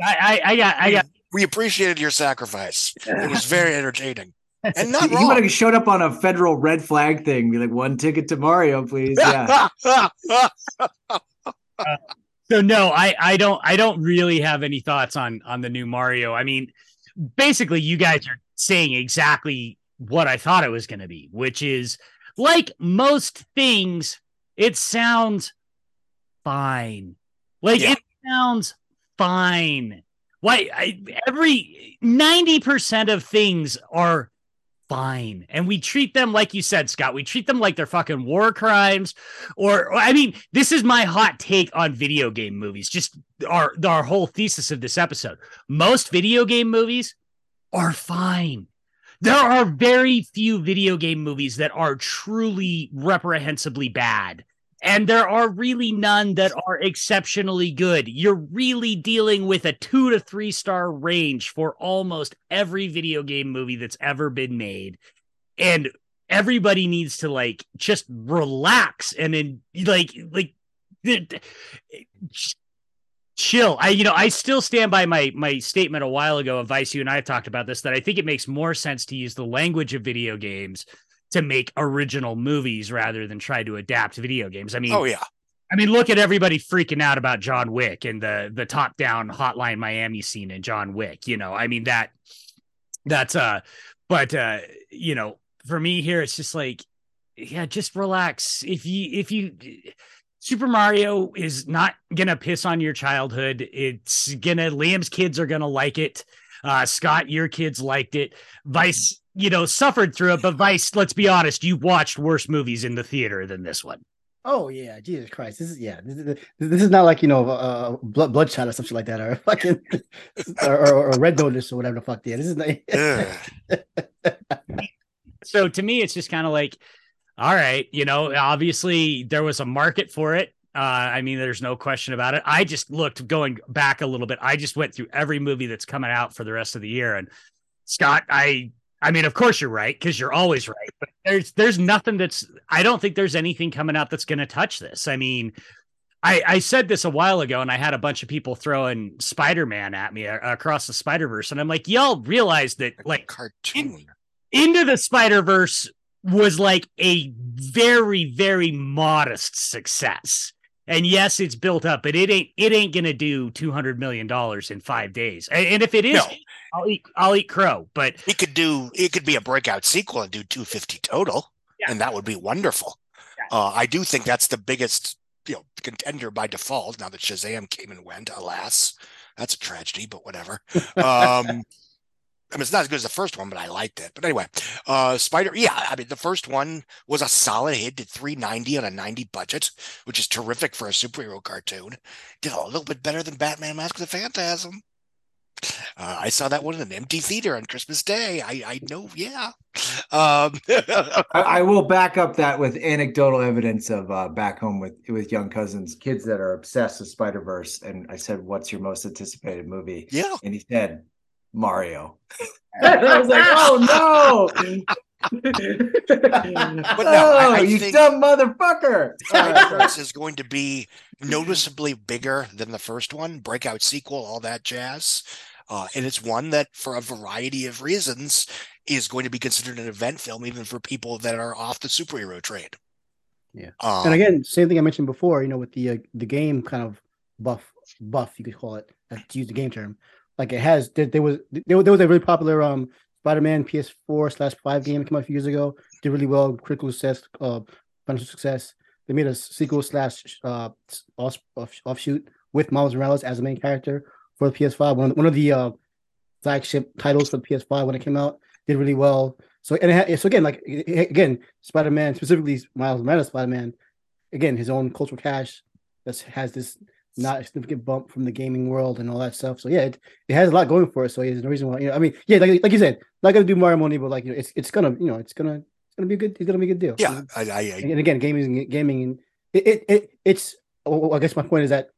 I, I got I got. We appreciated your sacrifice. It was very entertaining. And not he, would have showed up on a federal red flag thing, be like, one ticket to Mario, please. Yeah. uh, so no, I I don't I don't really have any thoughts on on the new Mario. I mean, basically, you guys are saying exactly what I thought it was going to be, which is like most things, it sounds fine. Like yeah. it sounds fine. Why I, every 90% of things are fine. And we treat them like you said, Scott, we treat them like they're fucking war crimes. Or, I mean, this is my hot take on video game movies, just our, our whole thesis of this episode. Most video game movies are fine. There are very few video game movies that are truly reprehensibly bad. And there are really none that are exceptionally good. You're really dealing with a two to three star range for almost every video game movie that's ever been made. And everybody needs to like just relax and then like like chill. I, you know, I still stand by my my statement a while ago of Vice. You and I talked about this that I think it makes more sense to use the language of video games to make original movies rather than try to adapt video games. I mean, oh yeah. I mean, look at everybody freaking out about John Wick and the the top down Hotline Miami scene in John Wick. You know, I mean that that's uh, but uh, you know, for me here, it's just like, yeah, just relax. If you if you Super Mario is not gonna piss on your childhood. It's gonna Liam's kids are gonna like it. Uh, Scott, your kids liked it. Vice, you know, suffered through it, but Vice, let's be honest, you watched worse movies in the theater than this one. Oh yeah, Jesus Christ! This is yeah. This is, this is not like you know, uh, blood bloodshot or something like that, or fucking, or, or, or red notice or whatever the fuck. Yeah, this is not. so to me, it's just kind of like, all right, you know, obviously there was a market for it. Uh, I mean, there's no question about it. I just looked going back a little bit. I just went through every movie that's coming out for the rest of the year, and Scott, I I mean, of course you're right because you're always right. But there's there's nothing that's I don't think there's anything coming out that's going to touch this. I mean, I I said this a while ago, and I had a bunch of people throwing Spider Man at me uh, across the Spider Verse, and I'm like, y'all realize that like cartoon in, into the Spider Verse was like a very very modest success. And yes, it's built up, but it ain't it ain't gonna do two hundred million dollars in five days. And, if it is, no. I'll eat I'll eat crow. But it could do it could be a breakout sequel and do two fifty total, yeah. and that would be wonderful. Yeah. Uh, I do think that's the biggest you know contender by default. Now that Shazam came and went, alas, that's a tragedy, but whatever. Um, I mean, it's not as good as the first one, but I liked it. But anyway, uh, Spider, yeah, I mean, the first one was a solid hit, did 390 on a 90 budget, which is terrific for a superhero cartoon. Did a little bit better than Batman Mask of the Phantasm. Uh, I saw that one in an empty theater on Christmas Day. I, I know, yeah. Um, I, I, will back up that with anecdotal evidence of uh, back home with with young cousins, kids that are obsessed with Spider Verse. And I said, "What's your most anticipated movie?" Yeah, and he said, Mario. I was like, oh no. But no, oh, I, I you dumb motherfucker. This is going to be noticeably bigger than the first one, breakout sequel, all that jazz. Uh, and it's one that, for a variety of reasons, is going to be considered an event film, even for people that are off the superhero trade. Yeah, um, and again, same thing I mentioned before. You know, with the uh, the game kind of buff, buff you could call it, to use the game term like it has there, there was there, there was a really popular um Spider-Man PS4 slash five game came out a few years ago. Did really well, critical success, uh, financial success. They made a sequel slash uh off, offshoot with Miles Morales as the main character for the PS5. One of the, one of the uh, flagship titles for the PS5 when it came out did really well. So and so again, like again, Spider-Man specifically Miles Morales Spider-Man, again his own cultural cash that has this not a significant bump from the gaming world and all that stuff. So yeah, it, it has a lot going for it. So yeah, there's no reason why. You know, I mean, yeah, like, like you said, not gonna do Mario money, but like you know, it's it's gonna you know it's gonna it's gonna be a good it's gonna be a good deal. Yeah, I, I, I and again, gaming gaming and it, it, it it's. Well, I guess my point is that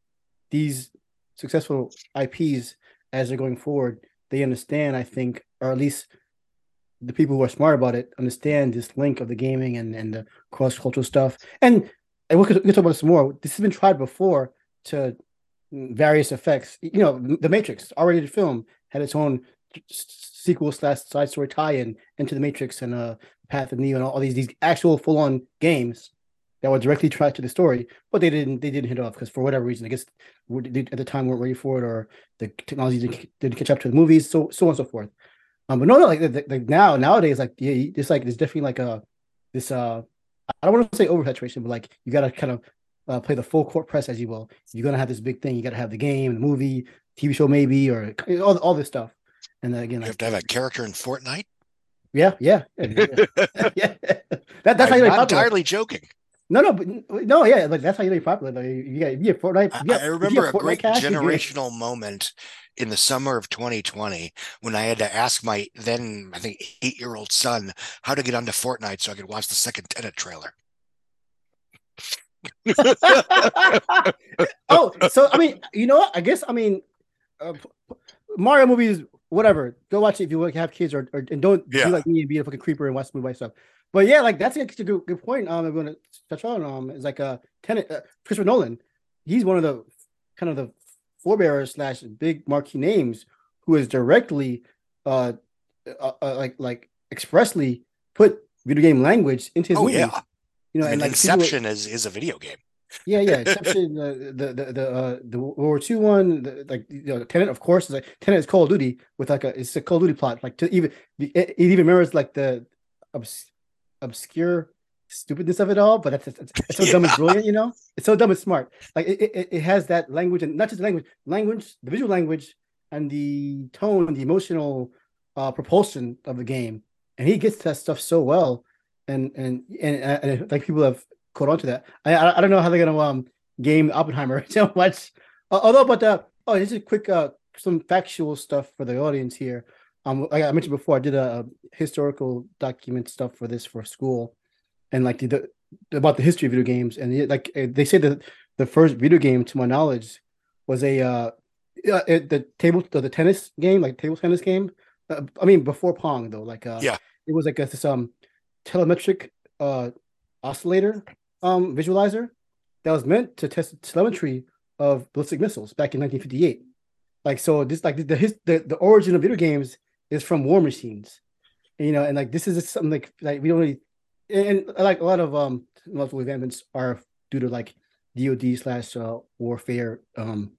these successful IPs, as they're going forward, they understand. I think, or at least the people who are smart about it understand this link of the gaming and and the cross cultural stuff. And and we could, we could talk about this more. This has been tried before to various effects. You know, The Matrix, already the film, had its own sequel slash side story tie-in into The Matrix and uh, Path of Neo and all these these actual full on games that were directly tied to the story, but they didn't they didn't hit off because for whatever reason, I guess at the time weren't ready for it or the technology didn't, didn't catch up to the movies, so so on and so forth. Um, but no, no, like, like now nowadays, like yeah, it's like it's definitely like a this uh I don't want to say oversaturation, but like you got to kind of uh, play the full court press as you will. If you're gonna have this big thing, you got to have the game, the movie, TV show, maybe, or all, all this stuff. And then again, you like, have to have a character in Fortnite. Yeah, yeah, yeah. yeah. That, that's I'm how you're entirely joking. No, no, but no, yeah, like that's how you get popular. Like, you got, get Fortnite. You I remember a great cash, generational moment in the summer of 2020 when I had to ask my then I think eight year old son how to get onto Fortnite so I could watch the second Tenet trailer. oh, so I mean, you know what? I guess I mean, uh, Mario movies, whatever. Go watch it if you have kids, or, or and don't yeah. be like me and be a fucking creeper and watch the movie stuff. But yeah, like that's a good, good point. Um, I'm going to touch on um is like a uh, Tenet, uh, Christopher Nolan. He's one of the kind of the forebearers slash big marquee names who has directly, uh, uh, uh like like expressly put video game language into his oh, movies. Yeah. You know, I mean, and like Inception is is a video game. Yeah, yeah. Inception, the the the the, uh, the World War II one, the, like you know, Tenet, of course, is like Tenet is Call of Duty with like a it's a Call of Duty plot. Like to even it, it even mirrors like the obs- obscure stupidness of it all, but it's, it's, it's so dumb and brilliant, you know. It's so dumb and smart. Like it, it, it has that language and not just language, language, the visual language and the tone, the emotional uh, propulsion of the game, and he gets that stuff so well. And and and, and, and like people have caught on to that. I I, I don't know how they're gonna um game Oppenheimer so much. Uh, although, but uh, oh, this is quick uh some factual stuff for the audience here. Um, like I mentioned before, I did a, a historical document stuff for this for school, and like the, the about the history of video games, and it, like eh, they say that the first video game, to my knowledge, was a uh, it, the table the, the, tennis game, like table tennis game. Uh, I mean, before Pong though, like uh, yeah, it was like a, this um telemetric uh oscillator um visualizer that was meant to test telemetry of ballistic missiles back in 1958. Like so, this like the the, the, the origin of video games is from war machines, you know, and like this is something like like we don't really, and, and like a lot of um multiple advancements are due to like DoD slash uh, warfare um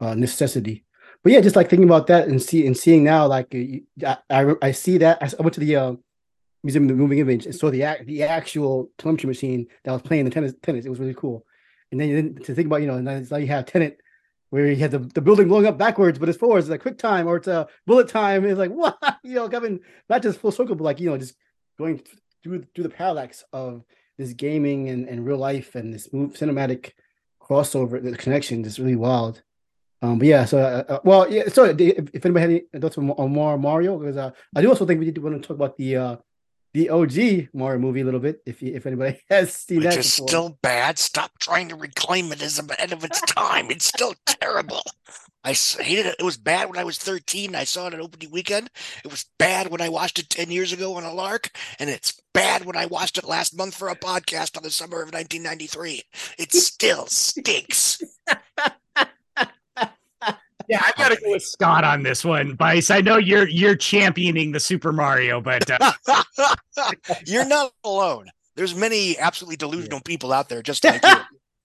uh, necessity. But yeah, just like thinking about that and see and seeing now, like I I, I see that I went to the uh, museum of the moving image and saw the the actual telemetry machine that was playing the tennis tennis. It was really cool. And then to think about, you know, now you have Tenet where you had the, the building blowing up backwards, but it's forwards, it's like quick time or it's a bullet time. It's like what you know, coming not just full circle, but like you know, just going through through the parallax of this gaming and, and real life and this move cinematic crossover, the connection is really wild. Um, but yeah, so uh, uh, well, yeah. So if, if anybody had any thoughts on, on more Mario, because uh, I do also think we did want to talk about the uh, the OG Mario movie a little bit. If if anybody has seen Which that, is before. still bad. Stop trying to reclaim it as ahead of its time. It's still terrible. I hated it. It was bad when I was 13. I saw it at opening weekend. It was bad when I watched it 10 years ago on a lark, and it's bad when I watched it last month for a podcast on the summer of 1993. It still stinks. Yeah, I gotta go with Scott on this one, Vice. I know you're you're championing the Super Mario, but uh... you're not alone. There's many absolutely delusional people out there just like you.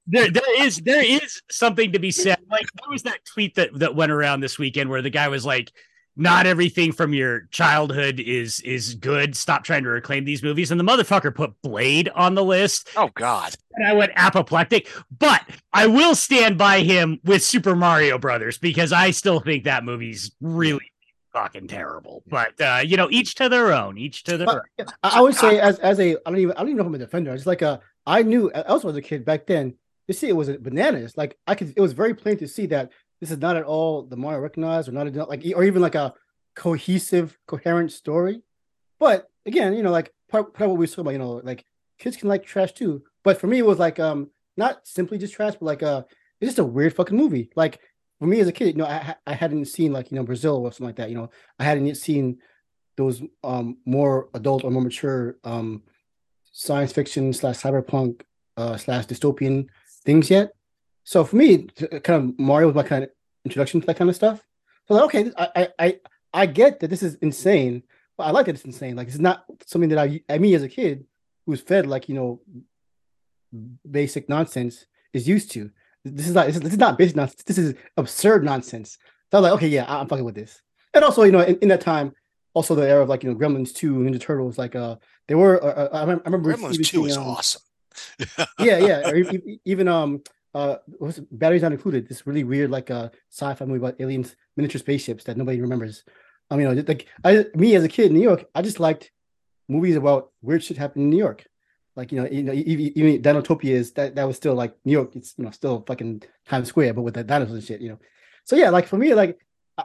There, there is there is something to be said. Like, what was that tweet that that went around this weekend where the guy was like, not everything from your childhood is is good. Stop trying to reclaim these movies. And the motherfucker put Blade on the list. Oh God. And I went apoplectic. But I will stand by him with Super Mario Brothers because I still think that movie's really fucking terrible. But uh, you know, each to their own. Each to their but, own. I would say as as a I don't even I don't even know if I'm a defender. It's like a I knew I also as a kid back then. You see, it was a bananas. Like I could, it was very plain to see that this is not at all the Mario recognized or not like or even like a cohesive, coherent story. But again, you know, like part, part of what we talking about, you know, like kids can like trash too. But for me, it was like um not simply just trash, but like uh it's just a weird fucking movie. Like for me as a kid, you know, I I hadn't seen like you know Brazil or something like that. You know, I hadn't seen those um more adult or more mature um science fiction slash cyberpunk uh slash dystopian things yet. So for me, kind of Mario was my kind of introduction to that kind of stuff. So like, okay, I I I get that this is insane, but I like that it's insane. Like it's not something that I I mean as a kid who's fed like you know basic nonsense is used to. This is not this is, this is not basic nonsense. This is absurd nonsense. So I'm like, okay, yeah, I'm fucking with this. And also, you know, in, in that time, also the era of like you know Gremlins two, Ninja Turtles, like uh, they were. Uh, uh I remember Gremlins two is um, awesome. yeah, yeah, or even um uh was batteries not included this really weird like a uh, sci-fi movie about aliens miniature spaceships that nobody remembers i mean like i me as a kid in new york i just liked movies about weird shit happening in new york like you know you know even, even dinotopia is that that was still like new york it's you know still fucking times square but with the dinosaurs and shit you know so yeah like for me like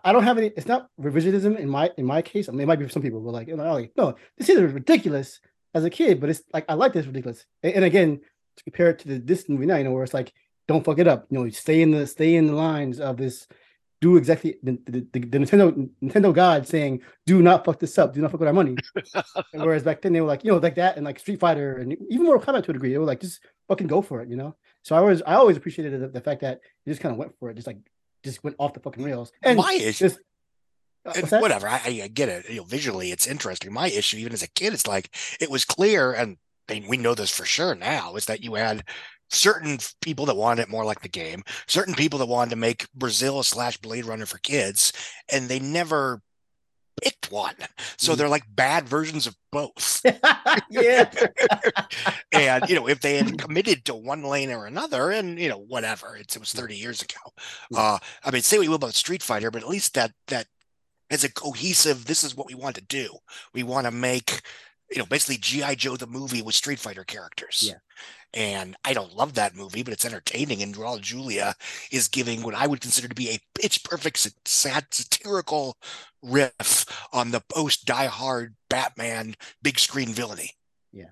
I don't have any. It's not revisionism in my in my case. I mean, it might be for some people, but like, you know, like no, this is ridiculous as a kid, but it's like I like this ridiculous. And, and again, to compare it to the this movie now, you know, where it's like don't fuck it up. You know, stay in the stay in the lines of this. Do exactly the, the, the, the Nintendo Nintendo God saying, "Do not fuck this up. Do not fuck with our money." whereas back then they were like, you know, like that, and like Street Fighter and even Mortal Kombat to a degree, they were like, just fucking go for it, you know. So I was I always appreciated the, the fact that you just kind of went for it, just like just went off the fucking rails. And my issue, just, uh, whatever, I, I, get it. You know, visually, it's interesting. My issue, even as a kid, it's like it was clear, and they, we know this for sure now, is that you had certain people that wanted it more like the game, certain people that wanted to make Brazil slash Blade Runner for kids, and they never picked one. So Mm. they're like bad versions of both. yeah. and you know, if they had committed to one lane or another, and you know, whatever, it's, it was 30 years ago. Uh, I mean, say what you will about Street Fighter, but at least that that as a cohesive, this is what we want to do. We want to make, you know, basically GI Joe the movie with Street Fighter characters. Yeah. And I don't love that movie, but it's entertaining. And Raul Julia is giving what I would consider to be a pitch perfect, sad, satirical riff on the post Die Hard Batman big screen villainy. Yeah.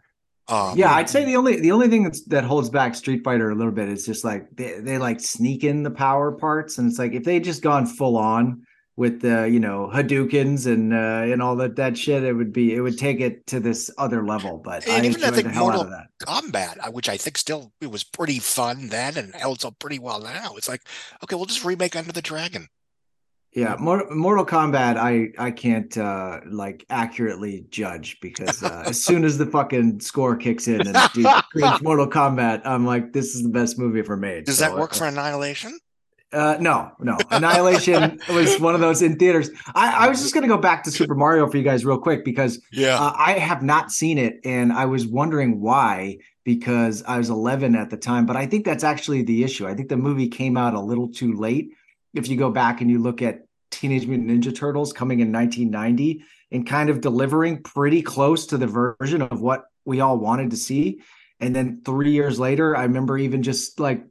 Um, yeah, I'd say the only the only thing that's, that holds back Street Fighter a little bit is just like they, they like sneak in the power parts, and it's like if they just gone full on with the you know Hadoukens and uh, and all that that shit, it would be it would take it to this other level. But And I even I think the hell out Mortal of that. combat, uh, which I think still it was pretty fun then and holds up pretty well now. It's like, okay, we'll just remake Enter the Dragon. Yeah, Mor- Mortal Kombat, I I can't uh like accurately judge because uh, as soon as the fucking score kicks in and Mortal Kombat, I'm like, this is the best movie ever made. Does So, that work uh, for Annihilation? Uh, no, no. Annihilation was one of those in theaters. I, I was just going to go back to Super Mario for you guys real quick because Yeah. uh, I have not seen it and I was wondering why because I was 11 at the time. But I think that's actually the issue. I think the movie came out a little too late. If you go back and you look at Teenage Mutant Ninja Turtles coming in 1990 and kind of delivering pretty close to the version of what we all wanted to see. And then three years later, I remember even just like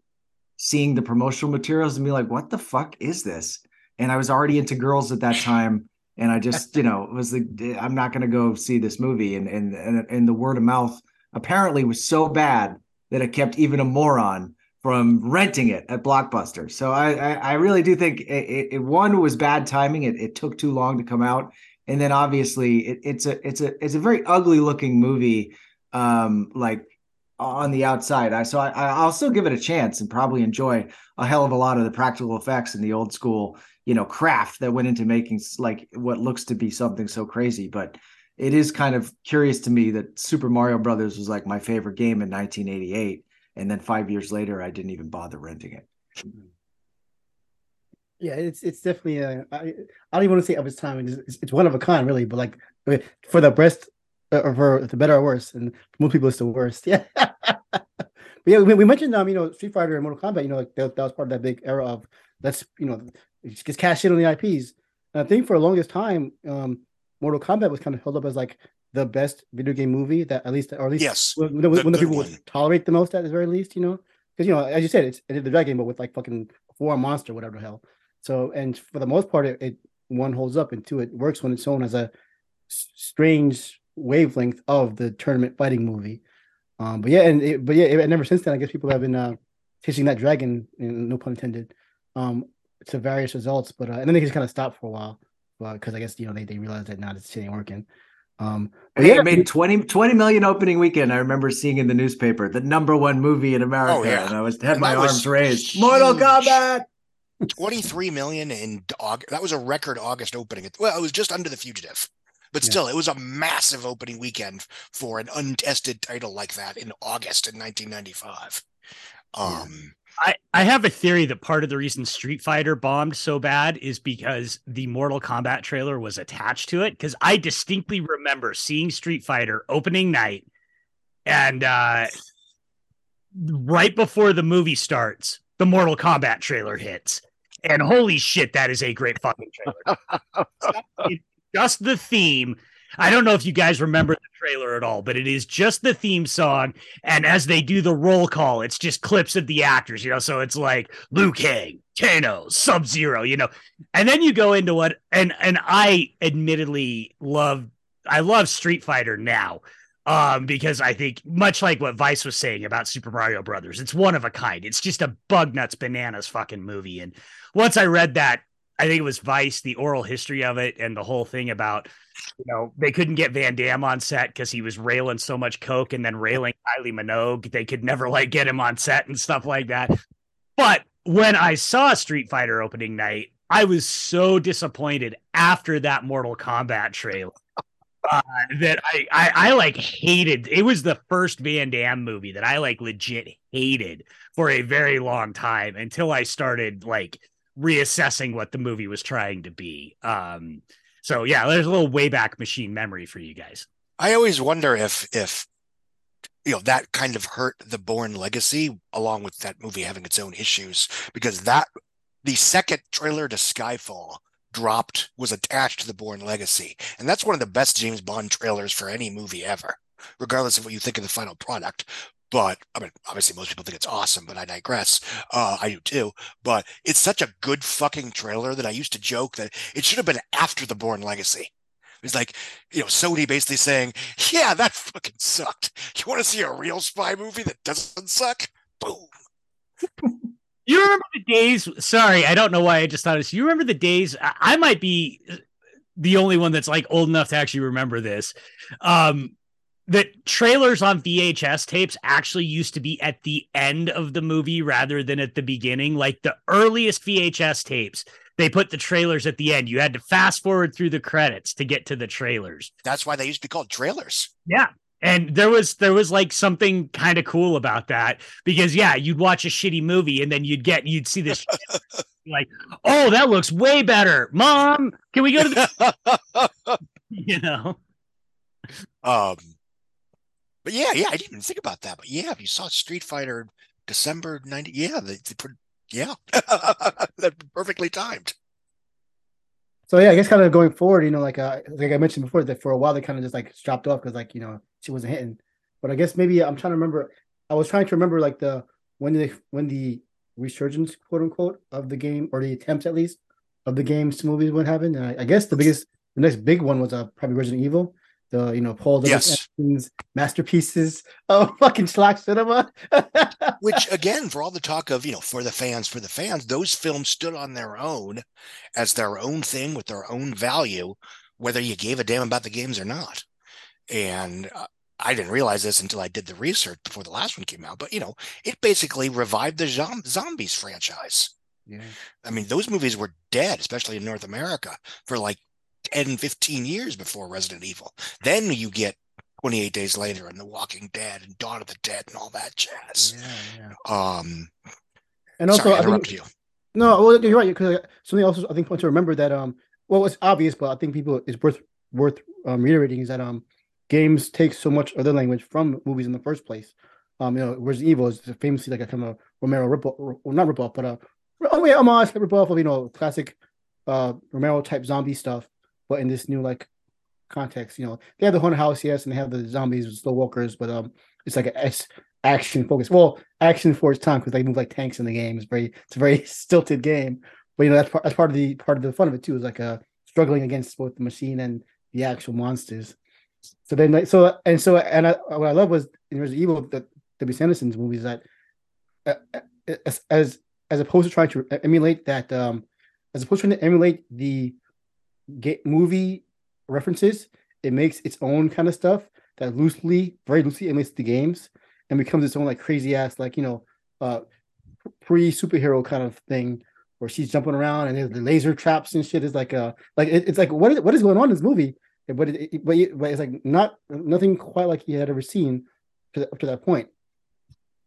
seeing the promotional materials and be like, what the fuck is this? And I was already into girls at that time. And I just, you know, was like, I'm not going to go see this movie. And, and, and, and the word of mouth apparently was so bad that it kept even a moron from renting it at Blockbuster. So I, I, I really do think it, it, it one was bad timing. It, it took too long to come out. And then obviously it, it's a, it's a, it's a very ugly looking movie. Um, like on the outside. I so I, I'll still give it a chance and probably enjoy a hell of a lot of the practical effects and the old school, you know, craft that went into making like what looks to be something so crazy. But it is kind of curious to me that Super Mario Brothers was like my favorite game in 1988, and then five years later, I didn't even bother renting it. Yeah, it's it's definitely uh, I, I don't even want to say of its time. It's, it's one of a kind, really. But like for the best or for the better or worse, and most people it's the worst. Yeah. but yeah, we, we mentioned um, you know, Street Fighter and Mortal Kombat. You know, like that, that was part of that big era of let's you know just cash in on the IPs. And I think for the longest time, um, Mortal Kombat was kind of held up as like the best video game movie that at least or at least Yes. when, when, when the people one. would tolerate the most at the very least, you know, because you know, as you said, it's, it's the dragon, but with like fucking four monster, whatever the hell. So, and for the most part, it, it one holds up, and two, it works on its own as a strange wavelength of the tournament fighting movie. Um, but yeah, and it, but yeah, and ever since then, I guess people have been uh, chasing that dragon, no pun intended, um, to various results. But uh, and then they just kind of stopped for a while, because I guess you know they they realized that now this shit ain't working. Um, but yeah, it made 20, 20 million opening weekend. I remember seeing in the newspaper the number one movie in America, Oh, yeah. and I was had And my that was arms raised. Mortal huge. Kombat. 23 million in August. That was a record August opening. Well, it was just under the fugitive. But Yeah. still, it was a massive opening weekend for an untested title like that in August in 1995. Um, I, I have a theory that part of the reason Street Fighter bombed so bad is because the Mortal Kombat trailer was attached to it. Because I distinctly remember seeing Street Fighter opening night, and uh, right before the movie starts, the Mortal Kombat trailer hits, and holy shit, that is a great fucking trailer. It's just the theme. I don't know if you guys remember the trailer at all, but it is just the theme song and as they do the roll call, it's just clips of the actors, you know. So it's like Liu Kang, Kano, Sub Zero, you know. And then you go into what, and and I admittedly love, I love Street Fighter now, um, because I think much like what Vice was saying about Super Mario Brothers, it's one of a kind. It's just a bug nuts bananas fucking movie. And once I read that, I think it was Vice, the oral history of it, and the whole thing about you know, they couldn't get Van Damme on set because he was railing so much coke and then railing Kylie Minogue. They could never like get him on set and stuff like that. But when I saw Street Fighter opening night, I was so disappointed after that Mortal Kombat trailer uh, that I, I I like hated. It was the first Van Damme movie that I like legit hated for a very long time until I started like reassessing what the movie was trying to be. Um, So yeah, there's a little way back machine memory for you guys. I always wonder if if you know that kind of hurt the Bourne legacy along with that movie having its own issues because that the second trailer to Skyfall dropped was attached to the Bourne legacy and that's one of the best James Bond trailers for any movie ever regardless of what you think of the final product but I mean, obviously, most people think it's awesome, but I digress. Uh, I do too. But it's such a good fucking trailer that I used to joke that it should have been after the Bourne Legacy. It's like, you know, Sony basically saying, yeah, that fucking sucked. You want to see a real spy movie that doesn't suck? Boom. you remember the days? Sorry, I don't know why I just thought this. You remember the days? I, I might be the only one that's like old enough to actually remember this. Um, that trailers on VHS tapes actually used to be at the end of the movie rather than at the beginning. Like the earliest VHS tapes, they put the trailers at the end. You had to fast forward through the credits to get to the trailers. That's why they used to be called trailers. Yeah. And there was there was like something kind of cool about that because yeah, you'd watch a shitty movie and then you'd get you'd see this like, oh, that looks way better. Mom, can we go to the you know? Um but yeah, yeah, I didn't even think about that. But yeah, if you saw Street Fighter December 90, yeah, they, they, yeah, that perfectly timed. So yeah, I guess kind of going forward, you know, like uh, like I mentioned before, that for a while they kind of just like dropped off because like you know she wasn't hitting. But I guess maybe I'm trying to remember. I was trying to remember like the when the when the resurgence, quote unquote, of the game or the attempts at least of the game's movies would happen. And I, I guess the biggest, the next big one was uh, probably Resident Evil the you know Paul yes. Masterpieces of fucking slack cinema. Which again, for all the talk of you know for the fans, for the fans, those films stood on their own as their own thing with their own value, whether you gave a damn about the games or not. And uh, I didn't realize this until I did the research before the last one came out. But you know, it basically revived the zombies franchise. Yeah. I mean, those movies were dead, especially in North America, for like 10, 15 years before Resident Evil. Then you get 28 Days Later and The Walking Dead and Dawn of the Dead and all that jazz. Yeah, yeah. Um, and also, sorry, I, I think, you. No, well, you're right. Because something else I think to remember that um, well, it's obvious, but I think people it's worth worth um, reiterating is that um, games take so much other language from movies in the first place. Um, you know, Resident Evil is famously like a kind of Romero rip or not rip off, but uh, oh yeah, homage rip off of you know classic uh Romero type zombie stuff but in this new like context, you know, they have the haunted house, yes, and they have the zombies with slow walkers, but um, it's like a action focus. Well, action for its time because they move like tanks in the game. It's very it's a very stilted game, but you know that's part that's part of the part of the fun of it too. Is like a struggling against both the machine and the actual monsters. So then, like, so and so, and I, what I love was in Resident Evil, the W.S. Anderson's movies that uh, uh, as, as as opposed to trying to emulate that, um, as opposed to emulate the movie references, it makes its own kind of stuff that loosely, very loosely emulates the games and becomes its own like crazy ass, like you know, uh pre superhero kind of thing where she's jumping around and the laser traps and shit is like uh like it, it's like what is what is going on in this movie? But it, but, it, but it's like not nothing quite like he had ever seen to, up to that point.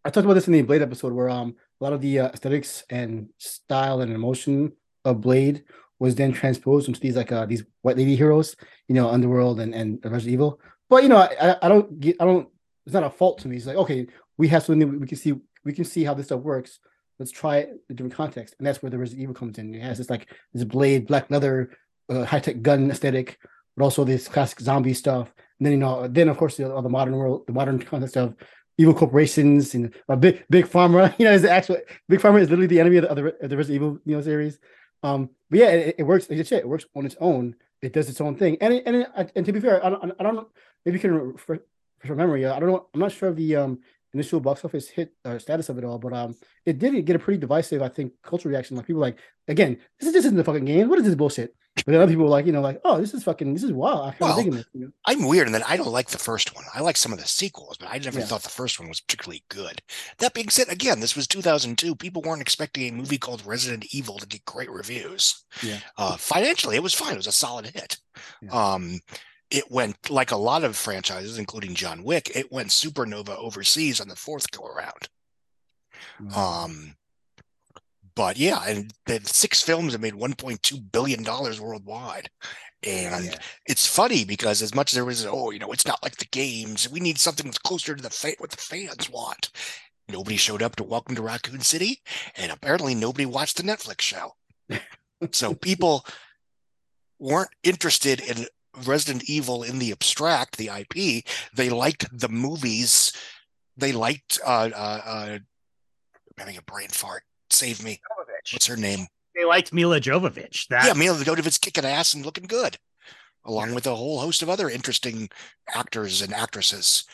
I talked about this in the Blade episode where um a lot of the uh, aesthetics and style and emotion of Blade was then transposed into these like uh these white lady heroes, you know, Underworld and and Resident Evil. But you know, I, I don't get I don't it's not a fault to me. It's like okay, we have something we can see we can see how this stuff works. Let's try it in different context, and that's where the Resident Evil comes in. It has this like this blade, black leather, uh, high tech gun aesthetic, but also this classic zombie stuff. And then you know, then of course the, the modern world, the modern context of evil corporations and a big big pharma. You know, is the actual big pharma is literally the enemy of the, of the, of the Resident Evil you know series. Um, but yeah, it, it works. Like it works on its own. It does its own thing. And it, and it, and to be fair, I don't I don't know. Maybe you can refresh memory. I don't know. I'm not sure of the um initial box office hit uh, status of it all, but um, it did get a pretty divisive, I think, cultural reaction. Like people like, again, this is this isn't the fucking game. What is this bullshit? But then other people were like, you know, like, oh, this is fucking, this is wild. I'm well, this. You know? I'm weird, and then I don't like the first one. I like some of the sequels, but I never yeah. thought the first one was particularly good. That being said, again, this was 2002. People weren't expecting a movie called Resident Evil to get great reviews. Yeah. Uh, financially, it was fine. It was a solid hit. Yeah. Um, it went like a lot of franchises, including John Wick. It went supernova overseas on the fourth go around. Mm-hmm. Um, but yeah, and the six films have made 1.2 billion dollars worldwide. And Yeah. it's funny because as much as there was, oh, you know, it's not like the games. We need something that's closer to the fa- what the fans want. Nobody showed up to Welcome to Raccoon City, and apparently nobody watched the Netflix show. so people weren't interested in Resident Evil in the abstract, the IP. They liked the movies. They liked uh uh, uh I'm having a brain fart. Save me. What's her name? They liked Milla Jovovich. That yeah, Milla Jovovich's kicking ass and looking good, along with a whole host of other interesting actors and actresses.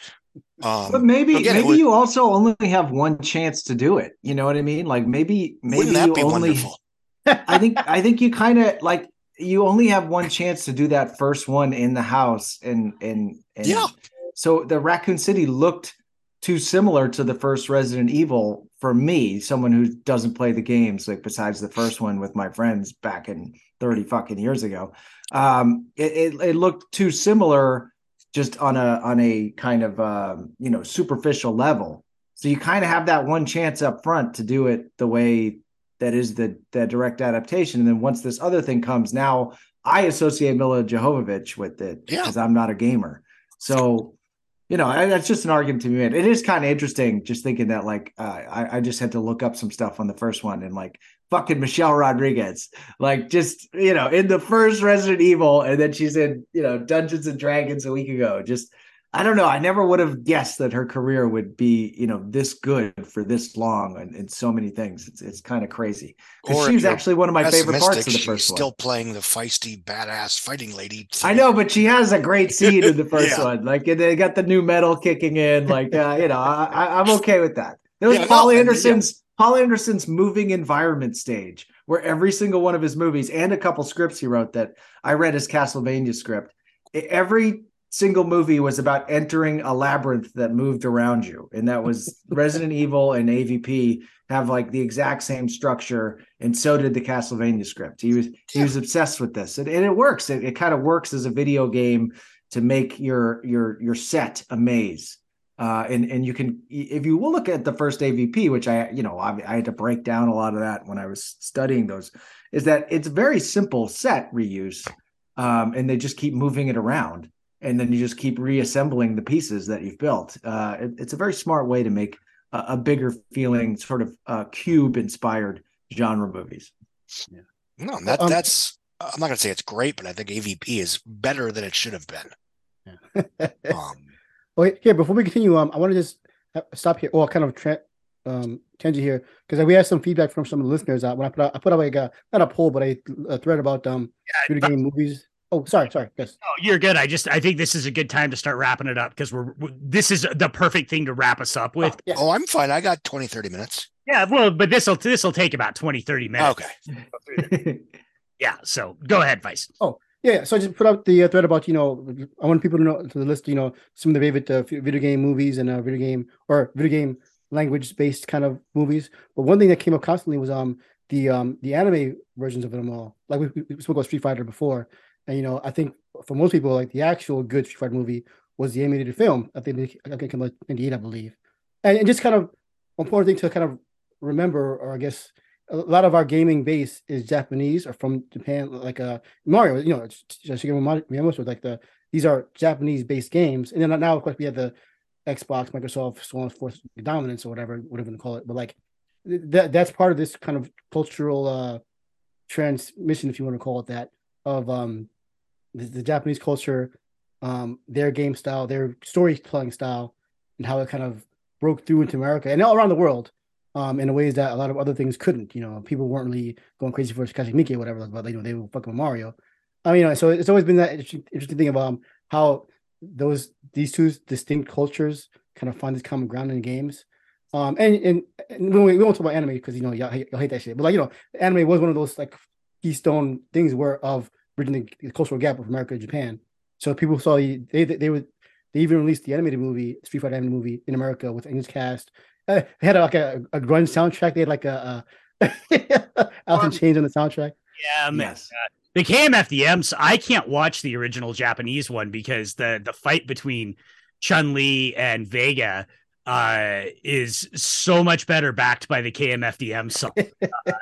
Um, But maybe again, maybe was- you also only have one chance to do it. You know what I mean? Like maybe maybe that you be only wonderful? I think I think you kind of like you only have one chance to do that first one in the house and and, and Yeah. so the Raccoon City looked too similar to the first Resident Evil for me, someone who doesn't play the games like besides the first one with my friends back in 30 fucking years ago. Um it it, it looked too similar just on a on a kind of um, you know superficial level. So you kind of have that one chance up front to do it the way that is the the direct adaptation. And then once this other thing comes, now I associate Milla Jovovich with it Yeah. because I'm not a gamer. So you know, I, that's just an argument to be made. It is kind of interesting just thinking that like uh, I, I just had to look up some stuff on the first one and like fucking Michelle Rodriguez, like just you know in the first Resident Evil, and then she's in you know Dungeons and Dragons a week ago. Just I don't know. I never would have guessed that her career would be you know this good for this long and, and so many things. It's it's kind of crazy because Or she was actually one of my favorite parts of the she's first still one. playing the feisty, badass fighting lady. I know, but she has a great scene in the first Yeah. one. Like they got the new metal kicking in. Like uh, you know, I, I'm okay with that. There was Yeah, Paul and- Anderson's Paul Anderson's moving environment stage, where every single one of his movies and a couple scripts he wrote that I read his Castlevania script. Every single movie was about entering a labyrinth that moved around you, and that was Resident Evil and AVP have like the exact same structure, and so did the Castlevania script. He was he was obsessed with this, and, and it works. It, it kind of works as a video game to make your your your set a maze. Uh, and and you can if you will look at the first AVP, which I you know I, I had to break down a lot of that when I was studying those, is that it's very simple set reuse, um, and they just keep moving it around, and then you just keep reassembling the pieces that you've built. Uh, it- it's a very smart way to make a, a bigger feeling sort of uh, cube inspired genre movies. No, that Um, that's. I'm not gonna say it's great, but I think AVP is better than it should have been. Um, Okay, here before we continue, um, I want to just uh, stop here. Well, kind of tra- um tangent here because we had some feedback from some of the listeners. Uh, when I put out, I put out like a not a poll, but a, a thread about um video game movies. Oh, sorry, sorry. Yes. Oh, you're good. I just I think this is a good time to start wrapping it up because we're, we this is the perfect thing to wrap us up with. Yeah. oh, I'm fine. I got 20, 30 minutes. Yeah, well, but this will this will take about 20, 30 minutes. Okay. Yeah. So go ahead, Vice. Oh, yeah, so I just put out the uh, thread about you know I want people to know to list you know some of the favorite uh, video game movies and uh, video game or video game language based kind of movies. But one thing that came up constantly was um the um the anime versions of them all. Like we, we spoke about Street Fighter before, and you know I think for most people like the actual good Street Fighter movie was the animated film. I think out in '98, I believe, and, and just kind of important thing to kind of remember, or I guess a lot of our gaming base is Japanese or from Japan, like uh Mario, you know, Shigeru Mi- Miyamoto like the these are Japanese based games, and then now of course we have the Xbox, Microsoft, so on and forth, dominance or whatever, whatever you call it. But like that that's part of this kind of cultural uh transmission, if you want to call it that, of um the, the Japanese culture, um their game style, their storytelling style, and how it kind of broke through into America and all around the world um, in ways that a lot of other things couldn't. You know, people weren't really going crazy for Takashi Miike or whatever, but you know, they were fucking Mario. I mean, you know, so it's always been that interesting, interesting thing about um, how those these two distinct cultures kind of find this common ground in games. Um, and and, and we, we won't talk about anime because you know y'all, y'all hate that shit, but like you know, anime was one of those like keystone things were of bridging the, the cultural gap of America and Japan. So people saw the- they they, they would they even released the animated movie Street Fighter animated movie in America with English cast uh, they had like a, a grunge soundtrack. They had like a, a Alice in Chains on the soundtrack. Yeah, man. yes. the KMFDMs. I can't watch the original Japanese one because the the fight between Chun Li and Vega uh is so much better backed by the KMFDM song. Uh,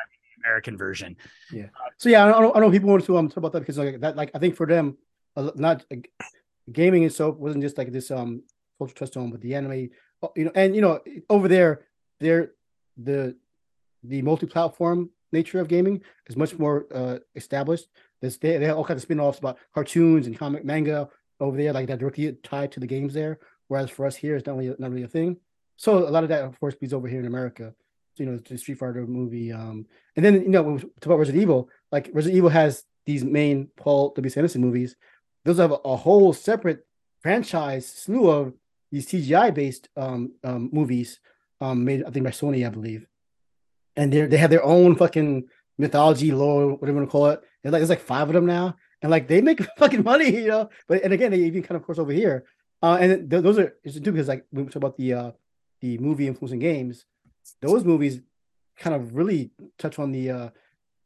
American version. Yeah. So yeah, I know, I know people want to um, talk about that because like that, like I think for them, uh, not uh, gaming itself wasn't just like this um cultural touchstone, but the anime, uh, you know, and you know, over there, there, the the multi-platform nature of gaming is much more uh, established. They, they have all kinds of spin-offs about cartoons and comic manga over there, like that directly tied to the games there. Whereas for us here, it's not really not really a thing. So a lot of that, of course, over here in America. You know, the Street Fighter movie. Um, and then you know, talk about Resident Evil, like Resident Evil has these main Paul W. S. Anderson movies. Those have a, a whole separate franchise slew of these CGI based um, um, movies um, made, I think, by Sony, I believe and they they have their own fucking mythology lore, whatever you want to call it. And like there's like five of them now, and like they make fucking money, you know. But and again, they even kind of course over here, uh, and th- those are interesting too because like we talk about the uh the movie influencing games, those movies kind of really touch on the uh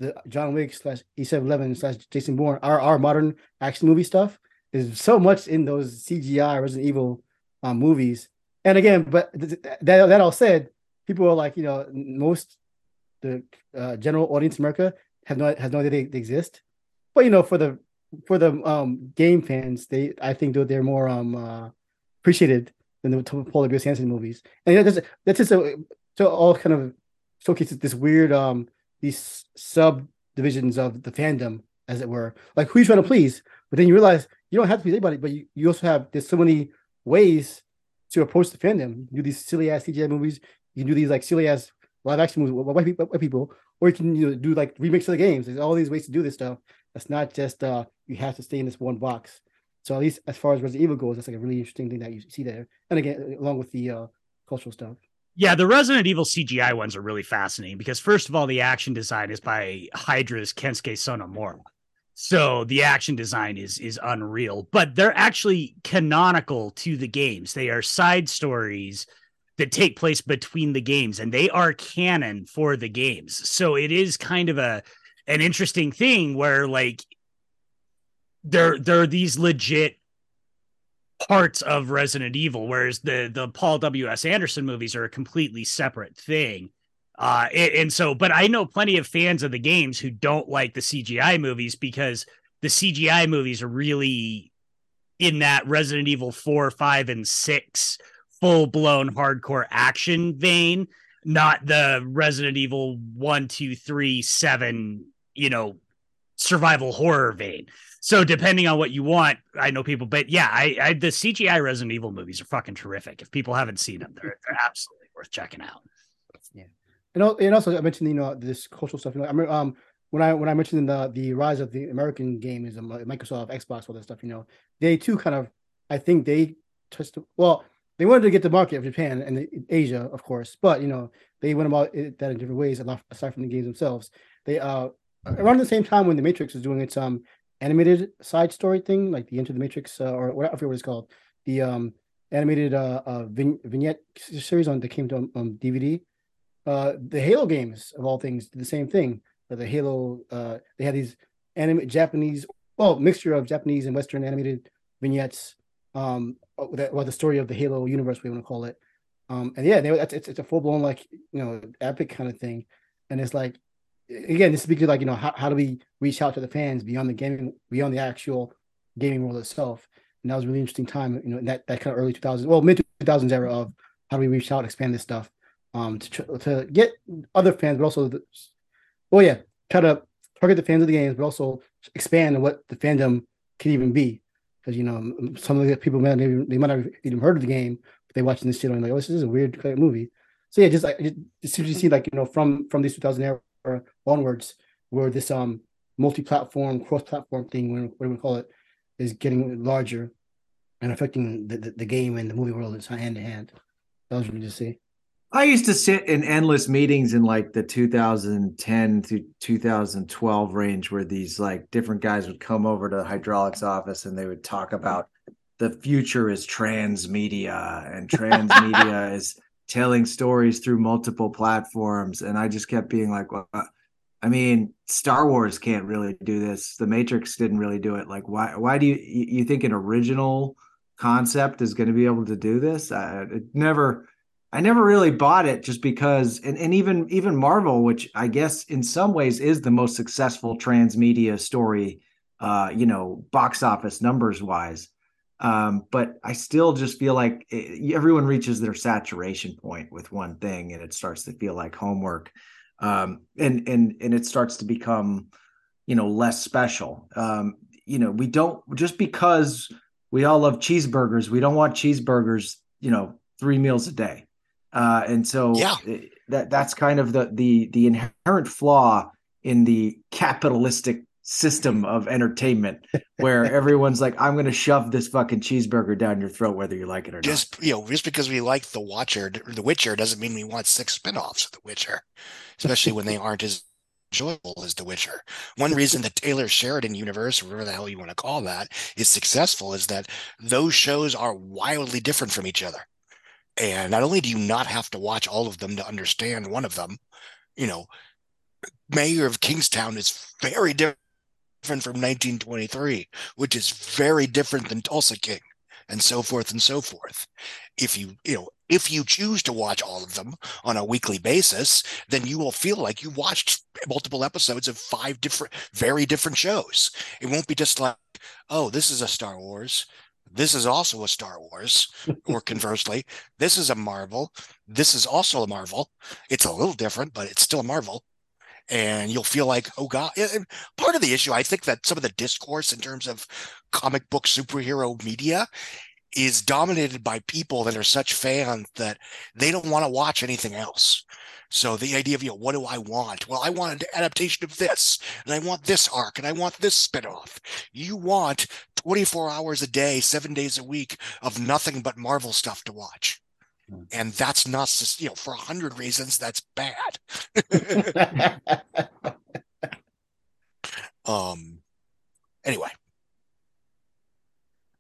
the John Wick slash E711 slash Jason Bourne, our our modern action movie stuff is so much in those CGI Resident Evil um, movies. And again, but th- that that all said, people are like, you know, most the uh, general audience America have no has no idea they, they, exist. But you know, for the for the um, game fans, they I think they're, they're more um uh, appreciated than the Paul W. S. Anderson movies. And you that's that's just a so all kind of showcases this weird um these subdivisions of the fandom, as it were. Like who you trying to please? But then you realize you don't have to please anybody, but you, you also have there's so many ways to approach the fandom. You do these silly ass CGI movies. You can do these like silly ass live action movies with white people, white people, or you can you know, do like remix of the games. There's all these ways to do this stuff. That's not just uh you have to stay in this one box. So at least as far as Resident Evil goes, that's like a really interesting thing that you see there. And again, along with the uh, cultural stuff. Yeah, the Resident Evil CGI ones are really fascinating because first of all, the action design is by Hydra's Kensuke Sonomura. So the action design is is unreal, but they're actually canonical to the games. They are side stories that take place between the games and they are canon for the games. So it is kind of a an interesting thing where like there there are these legit parts of Resident Evil, whereas the the Paul W. S. Anderson movies are a completely separate thing. Uh, and, so, but I know plenty of fans of the games who don't like the CGI movies because the CGI movies are really in that Resident Evil 4, 5, and 6 full blown hardcore action vein, not the Resident Evil one, two, three, seven, you know, survival horror vein. So depending on what you want, I know people, but yeah, I, I the CGI Resident Evil movies are fucking terrific. If people haven't seen them, they're, they're absolutely worth checking out. Yeah, and also I mentioned you know this cultural stuff. You know, I mean, um, when I when I mentioned the the rise of the American game is Microsoft, Xbox, all that stuff. You know, they too kind of, I think they touched. Well, they wanted to get the market of Japan and Asia, of course, but you know they went about it that in different ways. Aside from the games themselves, they uh around the same time when the Matrix was doing its um animated side story thing, like the Into the Matrix uh, or what I forget what it's called, the um animated uh, uh vignette series on that came to um, DVD. Uh, the Halo games of all things did the same thing. The Halo, uh, they had these anime Japanese, well, mixture of Japanese and Western animated vignettes um or the story of the Halo universe, we want to call it. Um, and yeah, they, it's, it's a full blown like you know epic kind of thing, and it's like again, this speaks to like you know how, how do we reach out to the fans beyond the gaming, beyond the actual gaming world itself. And that was a really interesting time, you know, in that that kind of early 2000s, well mid 2000s era of how do we reach out, expand this stuff, um, to to get other fans, but also, the, well, yeah, try to target the fans of the games, but also expand what the fandom can even be because you know some of the people might even, they might have even heard of the game, but they watching this shit and like, oh, this is a weird movie. So yeah, just like seems to see like you know from from this 2000 era onwards, where this um multi-platform, cross-platform thing, whatever we call it, is getting larger and affecting the, the, the game and the movie world is hand in hand. That was really to see. I used to sit in endless meetings in like the 2010 to 2012 range where these like different guys would come over to the hydraulics office and they would talk about the future is transmedia and transmedia is telling stories through multiple platforms and I just kept being like well I mean Star Wars can't really do this. The Matrix didn't really do it. Like why why do you you think an original concept is going to be able to do this? I, never I never really bought it just because, and, and even even Marvel, which I guess in some ways is the most successful transmedia story, uh, you know, box office numbers wise. Um, but I still just feel like it, everyone reaches their saturation point with one thing, and it starts to feel like homework, um, and and and it starts to become, you know, less special. Um, you know, we don't just because we all love cheeseburgers, we don't want cheeseburgers, you know, three meals a day uh, and so yeah. that that's kind of the the the inherent flaw in the capitalistic system of entertainment where everyone's like i'm going to shove this fucking cheeseburger down your throat whether you like it or just, not you know just because we like the watcher the witcher doesn't mean we want six spin-offs of the witcher especially when they aren't as enjoyable as the witcher. One reason the taylor sheridan universe or whatever the hell you want to call that is successful is that those shows are wildly different from each other. And not only do you not have to watch all of them to understand one of them, you know, Mayor of Kingstown is very different from 1923, which is very different than Tulsa King, and so forth and so forth. If you, you know, if you choose to watch all of them on a weekly basis, then you will feel like you watched multiple episodes of five different, very different shows. It won't be just like, oh, this is a Star Wars this is also a Star Wars, or conversely, this is a Marvel. This is also a Marvel. It's a little different, but it's still a Marvel. And you'll feel like, oh God. And part of the issue, I think that some of the discourse in terms of comic book superhero media is dominated by people that are such fans that they don't want to watch anything else. So the idea of, you know, what do I want? Well, I want an adaptation of this, and I want this arc, and I want this spinoff. You want 24 hours a day, seven days a week of nothing but Marvel stuff to watch. Hmm. And that's not, you know, for a hundred reasons, that's bad. um, anyway.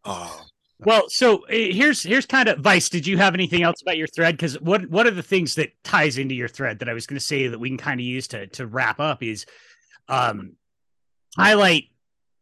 Uh, well, so eh, here's here's kind of Vice. Did you have anything else about your thread? Because what what are the things that ties into your thread that I was going to say that we can kind of use to to wrap up is um highlight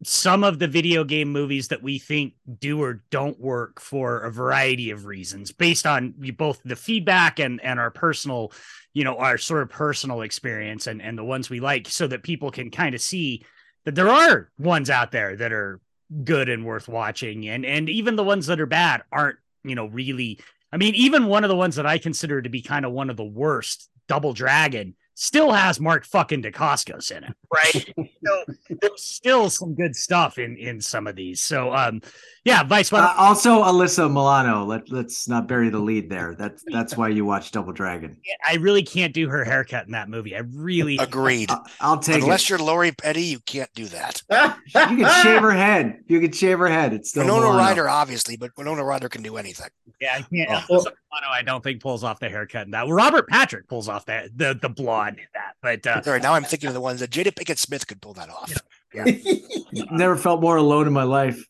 some of the video game movies that we think do or don't work for a variety of reasons based on both the feedback and and our personal you know our sort of personal experience and and the ones we like so that people can kind of see that there are ones out there that are good and worth watching. And and even the ones that are bad aren't you know really i mean even one of the ones that i consider to be kind of one of the worst double dragon still has Mark fucking Dacascos in it, right? so there's still some good stuff in in some of these. So um yeah, Vice. Uh, also, Alyssa Milano. Let let's not bury the lead there. That's that's why you watch Double Dragon. I really can't do her haircut in that movie. I really agreed. I'll, I'll take unless it. you're Lori Petty, you can't do that. you can shave her head. You can shave her head. It's still Winona Ryder, obviously, but Winona Ryder can do anything. Yeah, I can't. Oh. Milano, I don't think pulls off the haircut in that. Well, Robert Patrick pulls off that the the blonde in that. But uh, sorry, now I'm thinking of the ones that Jada Pinkett Smith could pull that off. Yeah. yeah. Never felt more alone in my life.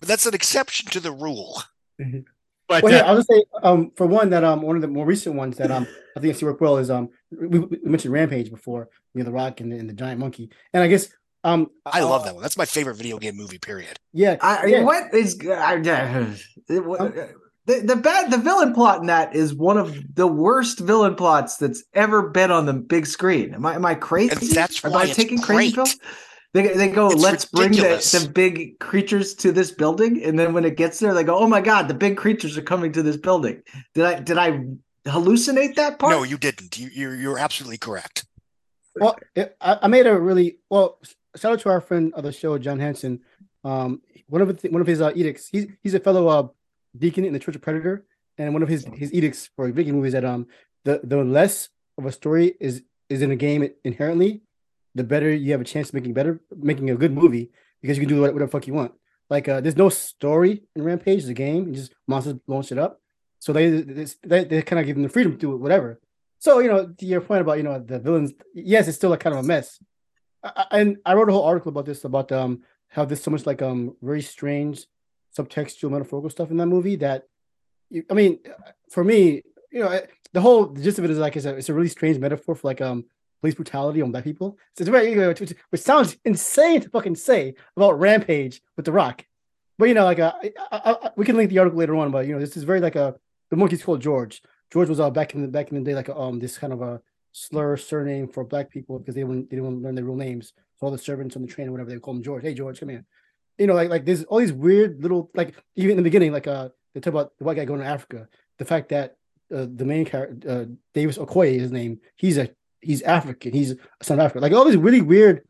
But that's an exception to the rule. But well, uh, I'll just say, um, for one, that um, one of the more recent ones that um, I think I see work well is um, we, we mentioned Rampage before, you know, the Rock and the, and the Giant Monkey, and I guess um, I love uh, that one. That's my favorite video game movie. Period. Yeah. I, yeah. What is I, uh, the the bad the villain plot in that is one of the worst villain plots that's ever been on the big screen. Am I am I crazy? That's why am I taking crazy pills? They, they go, it's let's ridiculous. bring the, the big creatures to this building, and then when it gets there, they go, oh my god, the big creatures are coming to this building. Did I did I hallucinate that part? No, you didn't. You you're, you're absolutely correct. Well, it, I, I, made a really well. Shout out to our friend of the show, John Hanson. Um, one of the, one of his uh, edicts. He's he's a fellow uh, deacon in the Church of Predator, and one of his his edicts for Viking movies that um the the less of a story is is in a game inherently, the better you have a chance of making better making a good movie because you can do whatever the fuck you want. Like uh, there's no story in Rampage, the game, and just monsters blowing shit up. So they they, they kind of give them the freedom to do whatever. So you know, to your point about you know the villains, yes, it's still like kind of a mess. I, and I wrote a whole article about this about um how there's so much like um very strange subtextual metaphorical stuff in that movie that you, I mean, for me, you know, the whole the gist of it is like it's a it's a really strange metaphor for like um police brutality on black people. It's very, which, which sounds insane to fucking say about Rampage with The Rock. But you know, like uh, I, I, I, we can link the article later on. But you know, this is very like a the monkey's called George. George was uh, back in the back in the day like um this kind of a slur surname for black people because they didn't they didn't learn their real names. So all the servants on the train or whatever they call him George. Hey George, come here. You know, like like there's all these weird little like even in the beginning, like uh they talk about the white guy going to Africa. The fact that uh, the main character uh, Davis Okoye, his name, he's a he's African. He's a son of Africa. Like all these really weird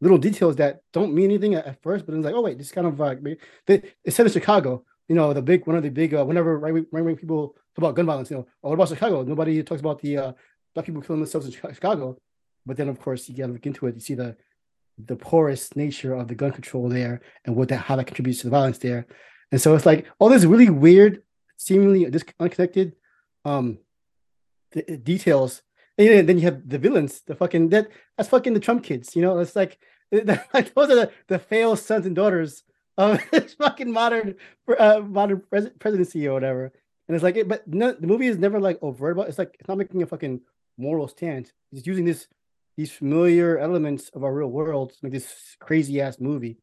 little details that don't mean anything at, at first, but it's like, oh wait, this kind of like they, it's set in Chicago. You know, the big one of the big uh, whenever right right wing people talk about gun violence, you know, oh, what about Chicago? Nobody talks about the uh, black people killing themselves in Chicago. But then of course you gotta look into it. You see the the porous nature of the gun control there and what that how that contributes to the violence there. And so it's like all this really weird, seemingly disconnected um details and then you have the villains, the fucking that that's fucking the Trump kids. You know, it's like, those are the, the failed sons and daughters of this fucking modern uh, modern pres- presidency or whatever. And it's like, but no, the movie is never like overt about. It's like it's not making a fucking moral stance. It's using this these familiar elements of our real world to make this crazy ass movie.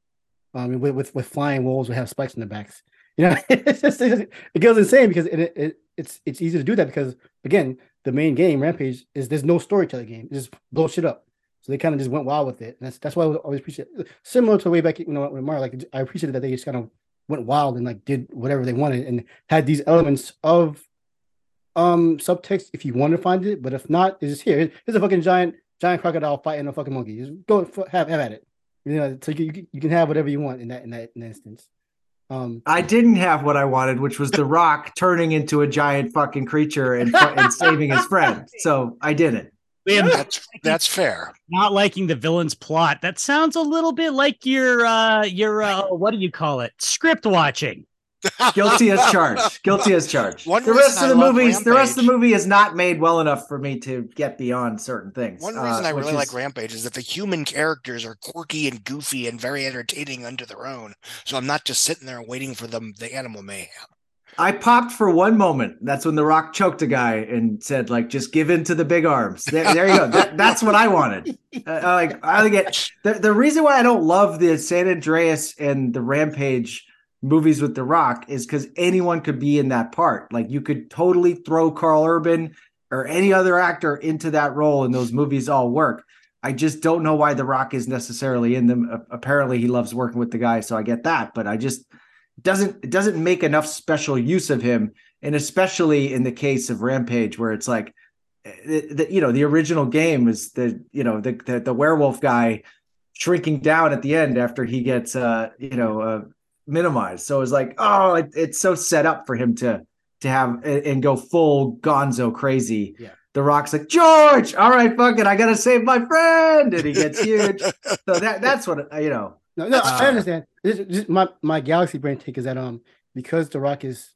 Um, with, with with flying wolves who have spikes in their backs. You know, it's just, it goes insane because it, it it's it's easy to do that because again, the main game, Rampage, is there's no story to the game. It just blow shit up. So they kind of just went wild with it. And that's that's why I always appreciate it. Similar to way back, you know, with Mario, like I appreciated that they just kind of went wild and like did whatever they wanted and had these elements of um subtext if you want to find it, but if not, it's just here. Here's a fucking giant giant crocodile fighting a fucking monkey. Just go have have at it. You know, so you, you can have whatever you want in that in that, in that instance. Um, I didn't have what I wanted, which was The Rock turning into a giant fucking creature and, and saving his friend. So I didn't. Liam, that's that's fair. Not liking the villain's plot. That sounds a little bit like your uh your uh what do you call it? Script watching. Guilty as charged. Guilty as charged. One the rest of the movies, Rampage, the rest of the movie is not made well enough for me to get beyond certain things. One reason uh, I really is, like Rampage is that the human characters are quirky and goofy and very entertaining unto their own. So I'm not just sitting there waiting for them the animal mayhem. I popped for one moment. That's when The Rock choked a guy and said, "Like, just give in to the big arms." There, there you go. That, that's what I wanted. Uh, like, I get the, the reason why I don't love the San Andreas and the Rampage movies with The Rock is because anyone could be in that part. Like you could totally throw Karl Urban or any other actor into that role, and those movies all work. I just don't know why The Rock is necessarily in them. Apparently, he loves working with the guy, so I get that. But I just doesn't it doesn't make enough special use of him, and especially in the case of Rampage, where it's like, the, the you know, the original game is the you know the, the the werewolf guy shrinking down at the end after he gets uh you know uh, minimized. So it's like, oh, it, it's so set up for him to to have and go full gonzo crazy. Yeah. The Rock's like, George, all right, fuck it, I gotta save my friend. And he gets huge. so that that's what you know. No, no, uh, I understand. This, this, my my galaxy brain take is that um because The Rock is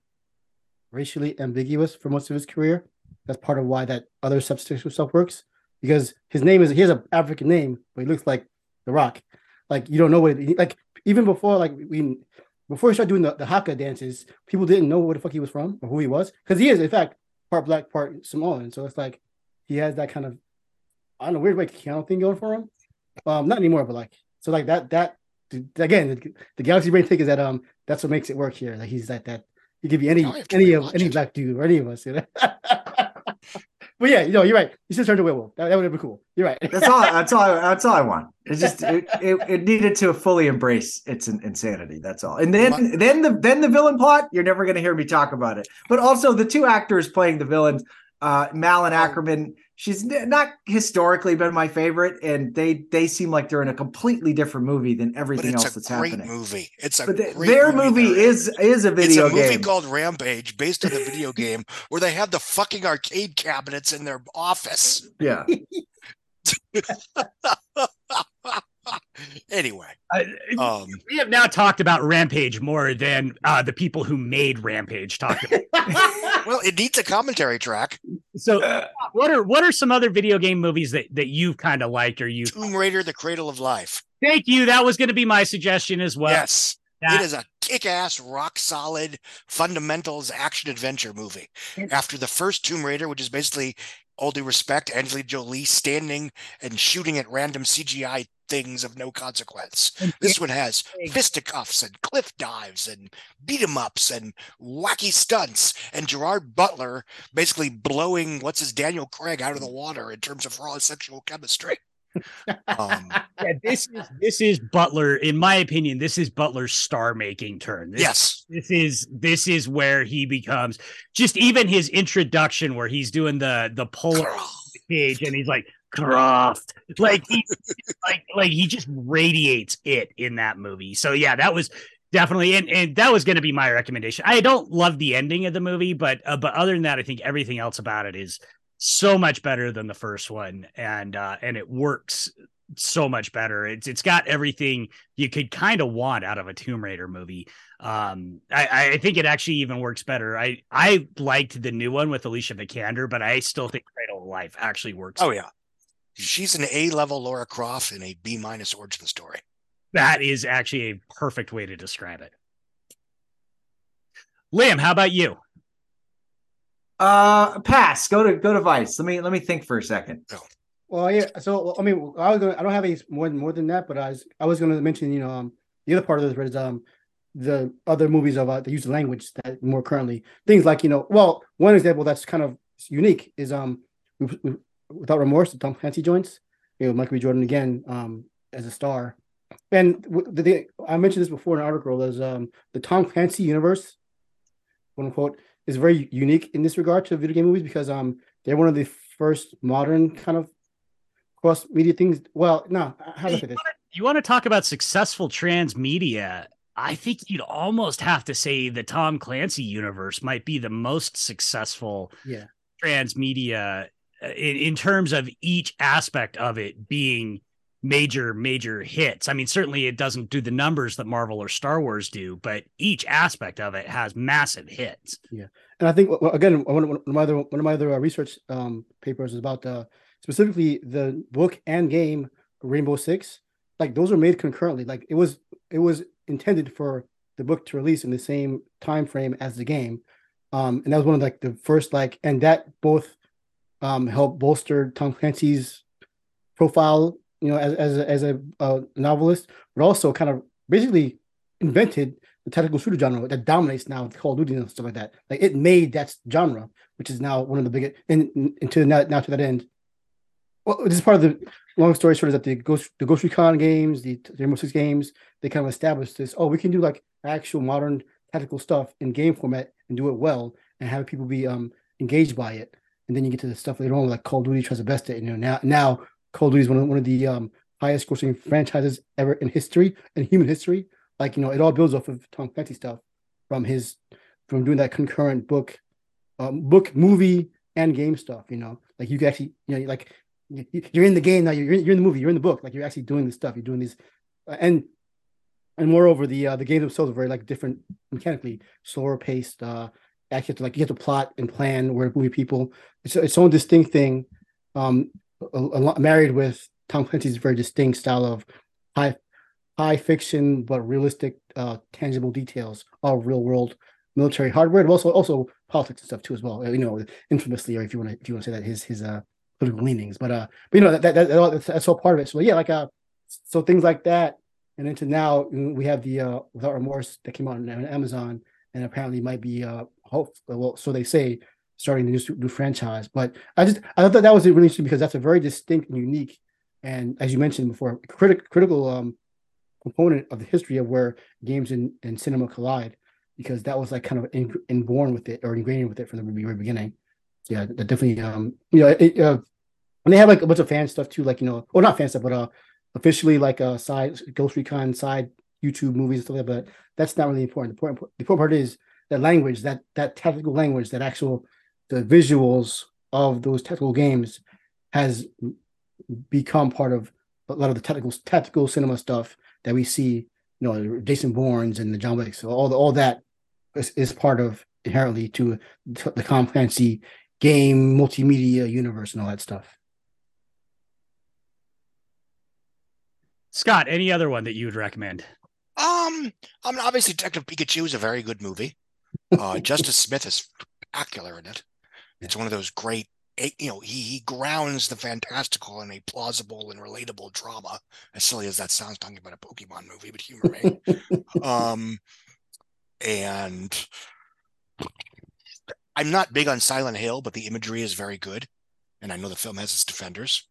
racially ambiguous for most of his career, that's part of why that other substitution stuff works. Because his name is he has an African name, but he looks like The Rock. Like you don't know what it, like even before like we before he started doing the, the haka dances, people didn't know where the fuck he was from or who he was because he is in fact part black, part Samoan. So it's like he has that kind of I don't know weird way Keanu thing going for him. Um, not anymore, but like so like that that again the, the Galaxy Brain thing is that um that's what makes it work here. Like he's like that. He could be any any of any black dude or any of us. You know? But yeah, you know, you're right. You should turn to werewolf. That, that would have been cool. You're right. that's all. That's all. That's all I want. It just it, it, it needed to fully embrace its insanity. That's all. And then then the then the villain plot. You're never going to hear me talk about it. But also the two actors playing the villains, uh, Malin Akerman, she's not historically been my favorite, and they they seem like they're in a completely different movie than everything else that's happening. Movie. It's a but their movie, movie is is a video. It's a movie called Rampage, based on the video game, where they have the fucking arcade cabinets in their office. Yeah. anyway, um, we have now talked about Rampage more than uh, the people who made Rampage talked about. well, it needs a commentary track. So, what are what are some other video game movies that that you've kind of liked or you? Tomb Raider: The Cradle of Life. Thank you. That was going to be my suggestion as well. Yes. That, it is a kick-ass, rock-solid fundamentals action adventure movie. After the first Tomb Raider, which is basically all due respect, Angelina Jolie standing and shooting at random CGI things of no consequence. This one has fisticuffs and cliff dives and beat 'em ups and wacky stunts and Gerard Butler basically blowing what's his Daniel Craig out of the water in terms of raw sexual chemistry. Um, yeah, this is this is Butler, in my opinion, this is Butler's star making turn. This, yes, this is this is where he becomes just even his introduction where he's doing the the pull page, and he's like Croft, like he like like he just radiates it in that movie. So yeah, that was definitely and, and that was going to be my recommendation. I don't love the ending of the movie, but uh, but other than that, I think everything else about it is so much better than the first one and uh and it works so much better. It's it's got everything you could kind of want out of a tomb raider movie. Um i i think it actually even works better. I i liked the new one with alicia vikander but i still think cradle of life actually works oh yeah. She's an a level laura croft in a b minus origin story. That is actually a perfect way to describe it. Liam how about you uh, pass. Go to go to Vice. Let me let me think for a second. Well, yeah. So I mean, I was gonna. I don't have any more more than that, but I was I was gonna mention you know um the other part of this is um the other movies of uh, the use of language that more currently things like you know well one example that's kind of unique is um we, we, without remorse the Tom Clancy joints you know Michael B Jordan again um as a star and the, the I mentioned this before in an article is um the Tom Clancy universe quote unquote is very unique in this regard to video game movies because um they're one of the first modern kind of cross media things. Well, no, how do I say this? You want to talk about successful transmedia? I think you'd almost have to say the Tom Clancy universe might be the most successful yeah. transmedia uh, in, in terms of each aspect of it being major major hits. I mean, certainly it doesn't do the numbers that Marvel or Star Wars do, but each aspect of it has massive hits. Yeah, and I think again one of my other one of my other uh, research um, papers is about the specifically the book and game Rainbow Six. Like those are made concurrently. Like it was it was intended for the book to release in the same time frame as the game, um, and that was one of like the first like and that both um, helped bolster Tom Clancy's profile you know, as as a, as a uh, novelist, but also kind of basically invented the tactical shooter genre that dominates now with Call of Duty and stuff like that. Like it made that genre, which is now one of the biggest. And, and to now, now to that end, well, this is part of the long story short is that the Ghost the Ghost Recon games, the Rainbow Six games, they kind of established this. Oh, we can do like actual modern tactical stuff in game format and do it well, and have people be um engaged by it. And then you get to the stuff later on, like Call of Duty tries to best it. You know, now now Call of Duty is one of, one of the um, highest grossing franchises ever in history in human history. Like you know, it all builds off of Tom Clancy stuff from his from doing that concurrent book, um, book movie and game stuff. You know, like you can actually you know like you're in the game now. You're in, you're in the movie. You're in the book. Like you're actually doing this stuff. You're doing these, uh, and and moreover, the uh, the games themselves are very like different mechanically, slower paced. Uh, actually, have to, like you have to plot and plan where movie people. It's its own distinct thing. Um, a, a, married with Tom Clancy's very distinct style of high high fiction but realistic, uh, tangible details of real world military hardware, but also also politics and stuff too as well. You know, infamously, or if you want to if you want to say that his his uh political leanings, but uh, but you know that, that, that that's, that's all part of it. So yeah, like uh, so things like that, and into now we have the uh without remorse that came out on Amazon, and apparently might be uh hope well so they say starting the new, new franchise. But I just I thought that was really interesting because that's a very distinct and unique, and as you mentioned before, critic, critical um, component of the history of where games and, and cinema collide, because that was like kind of in, inborn with it or ingrained with it from the very beginning. Yeah, that definitely um you know it, uh, and they have like a bunch of fan stuff too, like you know, or not fan stuff, but uh officially like a uh, side Ghost Recon side YouTube movies and stuff like that. But that's not really important. The important the important part is that language, that that technical language, that actual the visuals of those technical games has become part of a lot of the technical tactical cinema stuff that we see. You know, Jason Bourne's and the John Wicks, so all the, all that is, is part of inherently to the Tom Clancy game multimedia universe and all that stuff. Scott, any other one that you would recommend? Um, I mean, obviously, Detective Pikachu is a very good movie. Uh, Justice Smith is spectacular in it. It's one of those great you know he he grounds the fantastical in a plausible and relatable drama. As silly as that sounds, talking about a Pokemon movie, but humor me. um, and I'm not big on Silent Hill, but the imagery is very good, and I know the film has its defenders.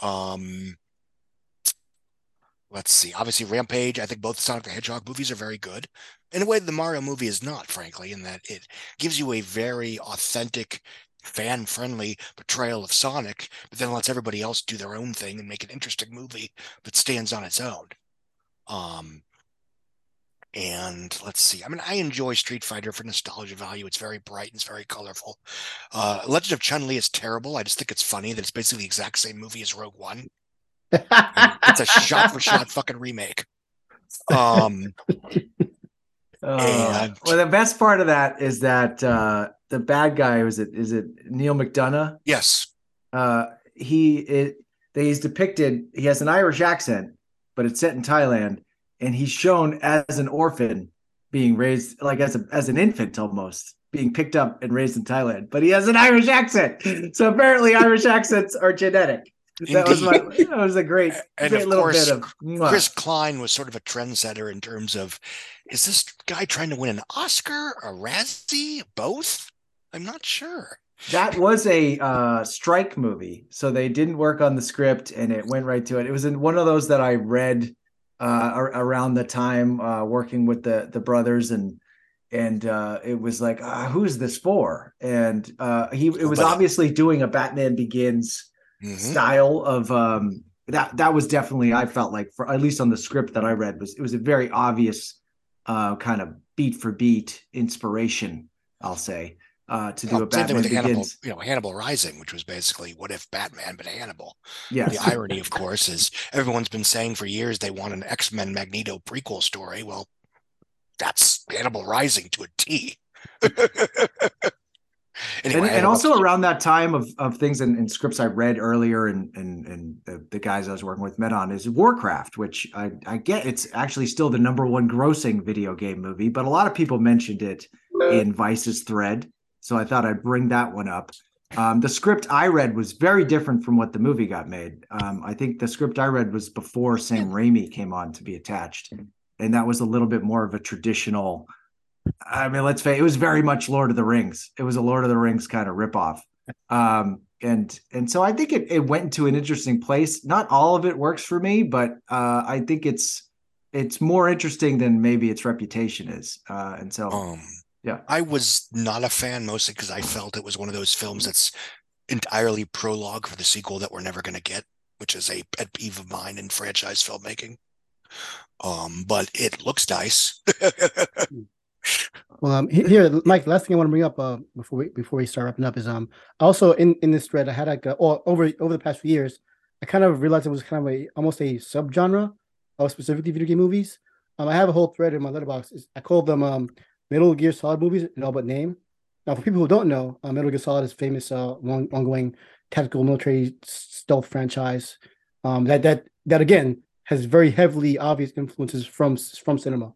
Um, let's see. Obviously, Rampage. I think both Sonic the Hedgehog movies are very good. In a way, the Mario movie is not, frankly, in that it gives you a very authentic, fan-friendly portrayal of Sonic, but then lets everybody else do their own thing and make an interesting movie that stands on its own. Um, and let's see. I mean, I enjoy Street Fighter for nostalgia value. It's very bright and it's very colorful. Uh, Legend of Chun Li is terrible. I just think it's funny that it's basically the exact same movie as Rogue One. it's a shot for shot fucking remake. Um, uh, well, the best part of that is that uh, the bad guy was it is it Neal McDonough? Yes. Uh, he it he's depicted. He has an Irish accent, but it's set in Thailand and he's shown as an orphan being raised like as a as an infant almost being picked up and raised in Thailand, but he has an Irish accent. So apparently Irish accents are genetic. That was my that was a great, and great of little course, bit of mwah. Chris Klein was sort of a trendsetter in terms of is this guy trying to win an Oscar, a Razzie, both? I'm not sure. That was a uh, strike movie, so they didn't work on the script, and it went right to it. It was in one of those that I read uh, around the time uh, working with the the brothers and and uh, it was like uh, who's this for and uh, he it was obviously doing a batman begins mm-hmm. style of um, that that was definitely i felt like for at least on the script that i read was it was a very obvious uh, kind of beat for beat inspiration i'll say uh, to do well, a Batman with Begins. Hannibal, you know, Hannibal Rising, which was basically what if Batman but Hannibal. Yeah. The irony, of course, is everyone's been saying for years they want an X Men Magneto prequel story. Well, that's Hannibal Rising to a T. anyway, and, and also around that time of, of things and, scripts I read earlier and and and the, the, guys I was working with met on is Warcraft, which I, I get it's actually still the number one grossing video game movie, but a lot of people mentioned it in Vice's thread. So I thought I'd bring that one up. Um, the script I read was very different from what the movie got made. Um, I think the script I read was before Sam Raimi came on to be attached, and that was a little bit more of a traditional. I mean, let's face it, it was very much Lord of the Rings. It was a Lord of the Rings kind of ripoff. Um, and and so I think it, it went into an interesting place. Not all of it works for me, but uh, I think it's it's more interesting than maybe its reputation is. Uh, and so um, yeah. I was not a fan mostly because I felt it was one of those films that's entirely prologue for the sequel that we're never going to get, which is a pet peeve of mine in franchise filmmaking. Um, but it looks nice. well, um, here, Mike. Last thing I want to bring up uh, before we before we start wrapping up is um also in in this thread I had like a, or over over the past few years I kind of realized it was kind of a almost a subgenre of specifically video game movies. Um, I have a whole thread in my Letterboxd. I call them um Metal Gear Solid movies in all but name. Now, for people who don't know, uh, Metal Gear Solid is famous uh, long, ongoing tactical military stealth franchise um, that that that again has very heavily obvious influences from from cinema,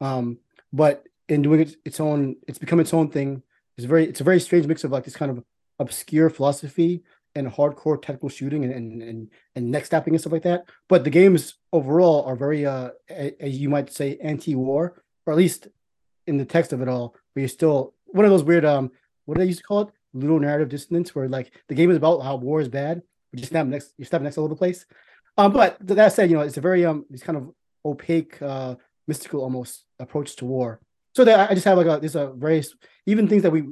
um, but in doing it, its own, it's become its own thing. It's very it's a very strange mix of like this kind of obscure philosophy and hardcore technical shooting and and and, and neck snapping and stuff like that. But the games overall are very uh, as you might say anti-war, or at least in the text of it all, but you're still one of those weird um what do they used to call it? Little narrative dissonance where like the game is about how war is bad, but you snap next you snap next all over the place. Um, but that said, you know, it's a very um this kind of opaque, uh mystical almost approach to war. So that I just have like a this a very even things that we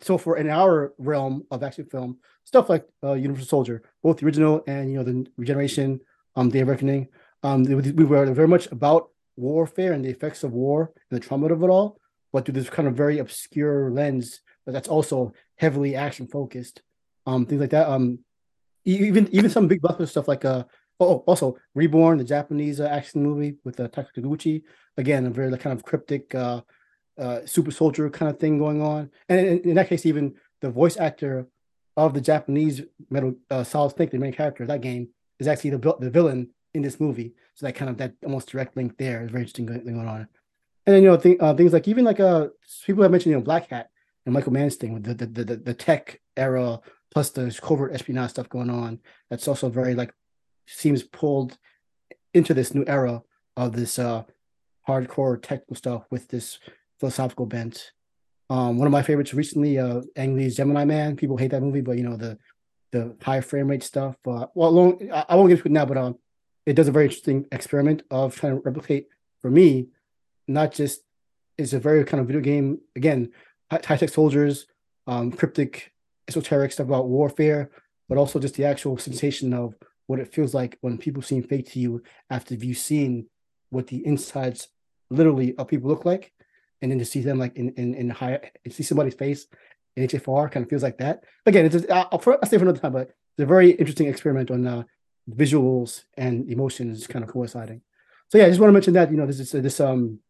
so for in our realm of action film, stuff like uh, Universal Soldier, both the original and you know the regeneration, um, Day of Reckoning, um, we were very much about warfare and the effects of war and the trauma of it all, but through this kind of very obscure lens, but that's also heavily action focused. Um, things like that. Um, even even some big blockbuster stuff like uh oh, also Reborn, the Japanese uh, action movie with uh, Takiguchi. Again, a very kind of cryptic uh, uh, super soldier kind of thing going on. And in, in, that case, even the voice actor of the Japanese Metal uh, Solid Snake, the main character of that game, is actually the the villain in this movie. So that kind of that almost direct link there is very interesting going, going on. And then you know th- uh, things like even like uh people have mentioned you know Black Hat and Michael Mann's thing with the the, the, the tech era plus the covert espionage stuff going on. That's also very like seems pulled into this new era of this uh hardcore technical stuff with this philosophical bent. Um, one of my favorites recently, uh, Ang Lee's Gemini Man. People hate that movie, but you know the the high frame rate stuff. Uh, well, long, I, won't get into it now, but um, it does a very interesting experiment of trying to replicate for me, not just it's a very kind of video game again, high tech soldiers, um, cryptic, esoteric stuff about warfare, but also just the actual sensation of what it feels like when people seem fake to you after you've seen what the insides literally of people look like and then to see them like in in, in high see somebody's face in HFR kind of feels like that. Again, it's just, I'll, I'll, stay for another time, but it's a very interesting experiment on uh, visuals and emotions kind of coinciding. So yeah, I just want to mention that you know this is this um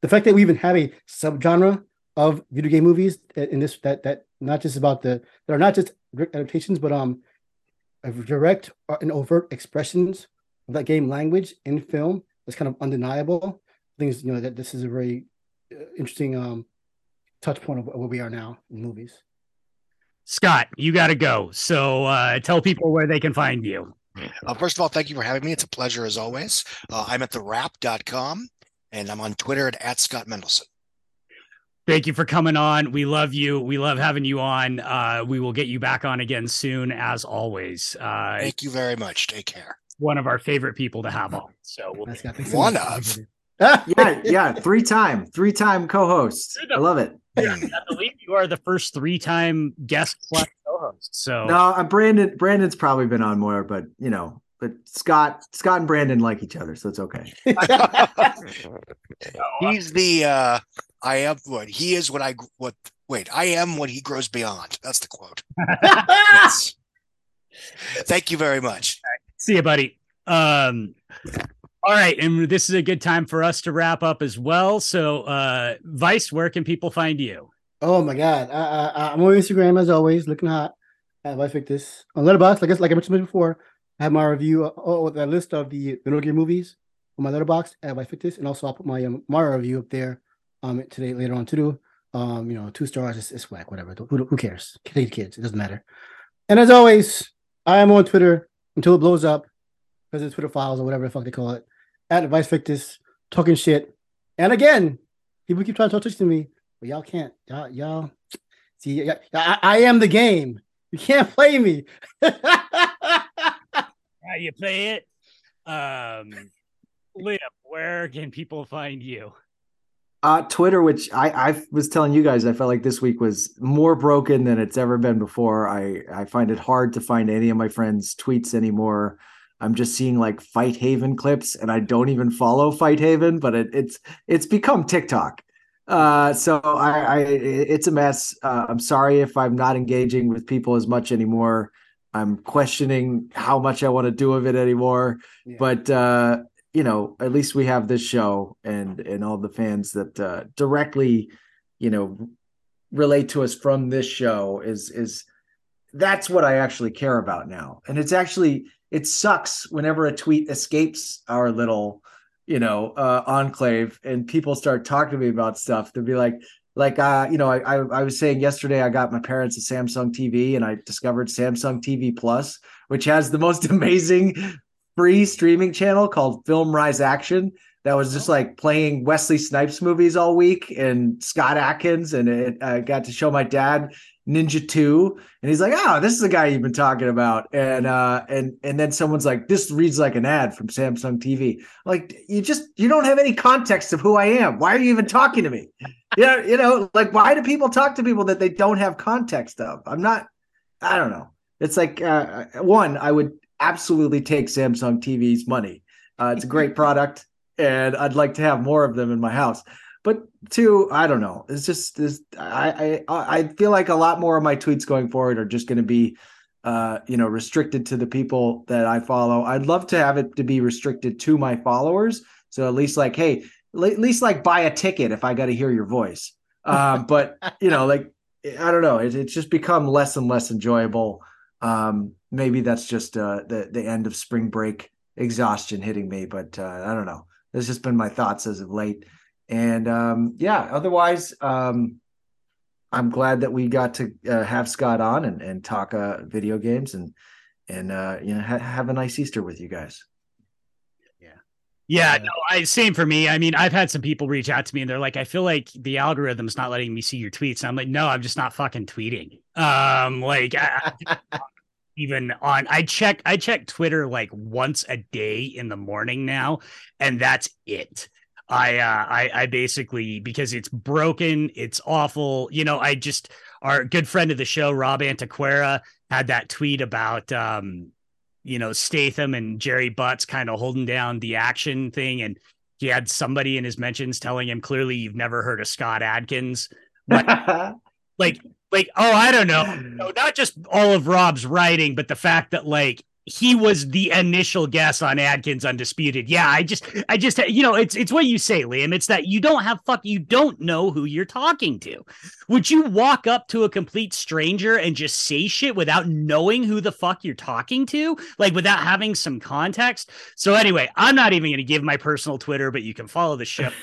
the fact that we even have a subgenre of video game movies in this that that not just about the that are not just adaptations but um direct and overt expressions of that game language in film is kind of undeniable. I think you know that this is a very uh, interesting um, touch point of where we are now in movies. Scott, you got to go. So uh, tell people where they can find you. Uh, first of all, thank you for having me. It's a pleasure as always. Uh, I'm at thewrap.com and I'm on Twitter at, at Scott Mendelson. Thank you for coming on. We love you. We love having you on. Uh, we will get you back on again soon, as always. Uh, Thank you very much. Take care. One of our favorite people to have on. So we'll one of. yeah, yeah, three time, three time co-host. I love it. I believe you are the first three time guest co-host. So no, I'm Brandon. Brandon's probably been on more, but you know, but Scott, Scott and Brandon like each other, so it's okay. He's the uh I am what he is what I what wait, I am what he grows beyond. That's the quote. yes. Thank you very much. See you, buddy. Um all right, and this is a good time for us to wrap up as well. So, uh, Vice, where can people find you? Oh my God, I, I, am on Instagram as always, looking hot. At Vice Victus on Letterboxd. I guess, like I mentioned before, I have my review, uh, oh, the list of the Metal Gear movies on my Letterboxd at Vice Victus, and also I'll put my um, Mario review up there um today later on to do. Um, you know, two stars, it's, it's whack, whatever. Who, who cares? Take kids, it doesn't matter. And as always, I am on Twitter until it blows up because it's Twitter files or whatever the fuck they call it at Vice Victus talking shit. And again, people keep trying to talk to me, but y'all can't. Y'all, y'all see, I, I am the game. You can't play me. How you play it? Um, Liam, where can people find you? Uh, Twitter, which I, I was telling you guys, I felt like this week was more broken than it's ever been before. I, I find it hard to find any of my friends' tweets anymore. I'm just seeing like Fight Haven clips, and I don't even follow Fight Haven, but it, it's it's become TikTok. Uh, so I, I it's a mess. Uh, I'm sorry if I'm not engaging with people as much anymore. I'm questioning how much I want to do of it anymore. Yeah. But uh, you know, at least we have this show and and all the fans that uh, directly, you know, relate to us from this show is is that's what I actually care about now. And it's actually it sucks whenever a tweet escapes our little you know uh, enclave and people start talking to me about stuff they'll be like like uh you know I, I, I was saying yesterday i got my parents a samsung tv and i discovered samsung tv plus which has the most amazing free streaming channel called FilmRise Action that was just like playing Wesley Snipes movies all week and Scott Adkins. and it, I got to show my dad Ninja Two, and he's like, "Oh, this is the guy you've been talking about," and uh, and and then someone's like, "This reads like an ad from Samsung TV." Like, you just you don't have any context of who I am. Why are you even talking to me? yeah, you know, like why do people talk to people that they don't have context of? I'm not. I don't know. It's like uh, one, I would absolutely take Samsung TV's money. Uh, it's a great product, and I'd like to have more of them in my house. But two, I don't know. It's just this. I I I feel like a lot more of my tweets going forward are just going to be, uh, you know, restricted to the people that I follow. I'd love to have it to be restricted to my followers. So at least like, hey, at least like buy a ticket if I got to hear your voice. Uh, but you know, like I don't know. It, it's just become less and less enjoyable. Um, maybe that's just uh, the the end of spring break exhaustion hitting me, but uh, I don't know. That's just been my thoughts as of late. And um, yeah, otherwise, um, I'm glad that we got to uh, have Scott on and, and talk uh, video games and and uh, you know ha- have a nice Easter with you guys. Yeah, yeah. no, I same for me. I mean, I've had some people reach out to me and they're like, I feel like the algorithm's not letting me see your tweets. And I'm like, no, I'm just not fucking tweeting. Um, like I, even on I check I check Twitter like once a day in the morning now, and that's it. I uh I I basically because it's broken, it's awful. You know, I just our good friend of the show, Rob Antiquera, had that tweet about um you know, Statham and Jerry Butts kind of holding down the action thing. And he had somebody in his mentions telling him clearly you've never heard of Scott Adkins. But like, like, oh, I don't know. Hmm. No, not just all of Rob's writing, but the fact that like he was the initial guest on Adkins Undisputed. Yeah, I just, I just, you know, it's it's what you say, Liam. It's that you don't have fuck, you don't know who you're talking to. Would you walk up to a complete stranger and just say shit without knowing who the fuck you're talking to, like without having some context? So anyway, I'm not even going to give my personal Twitter, but you can follow the show.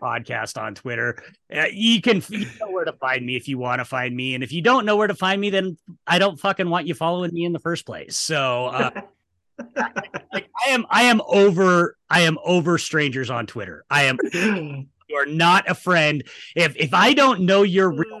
podcast on Twitter. Uh, you can you know where to find me if you want to find me, and if you don't know where to find me, then I don't fucking want you following me in the first place. So, uh, like, I am I am over I am over strangers on Twitter. I am you are not a friend. If if I don't know your real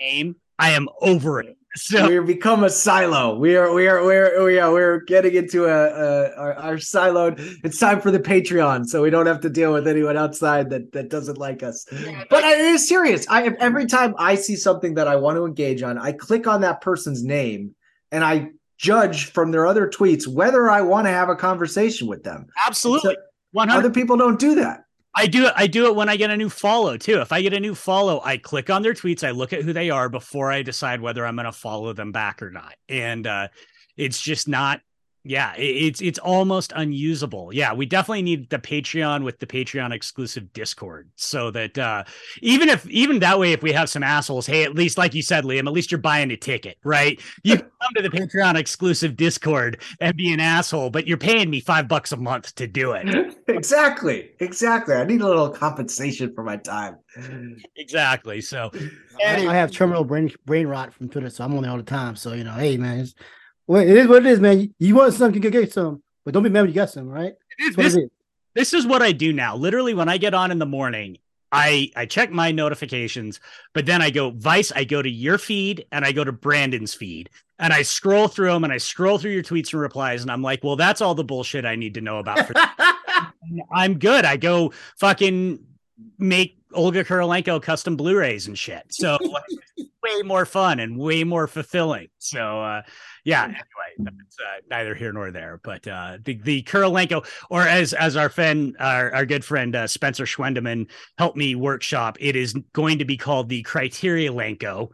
name, I am over it. So we've become a silo. We are, we are, we're, we are, we're getting into a, a our, our siloed. It's time for the Patreon, so we don't have to deal with anyone outside that that doesn't like us. But I am serious. I every time I see something that I want to engage on, I click on that person's name and I judge from their other tweets whether I want to have a conversation with them. absolutely, So one hundred. other people don't do that. I do it. I do it when I get a new follow too. If I get a new follow, I click on their tweets. I look at who they are before I decide whether I'm going to follow them back or not. And uh, it's just not. Yeah, it's it's almost unusable. Yeah, we definitely need the Patreon with the Patreon exclusive Discord, so that uh, even if even that way, if we have some assholes, hey, at least like you said, Liam, at least you're buying a ticket, right? You can come to the Patreon exclusive Discord and be an asshole, but you're paying me five bucks a month to do it. exactly, exactly. I need a little compensation for my time. Exactly. So I, I have terminal brain brain rot from Twitter, so I'm on there all the time. So you know, hey man, well, it is what it is, man. You, want some, you can get some, but don't be mad when you got some, right? That's what this, it is. this is what I do now. Literally, when I get on in the morning, I I check my notifications, but then I go Vice, I go to your feed and I go to Brandon's feed. And I scroll through them and I scroll through your tweets and replies, and I'm like, well, that's all the bullshit I need to know about. For I'm good. I go fucking make Olga Kurilenko custom Blu-rays and shit. So like, way more fun and way more fulfilling. So uh yeah, anyway, that's uh, neither here nor there. But uh the the Kurilenko, or as as our friend our, our good friend uh, Spencer Schwendeman helped me workshop, it is going to be called the Criteria Lenko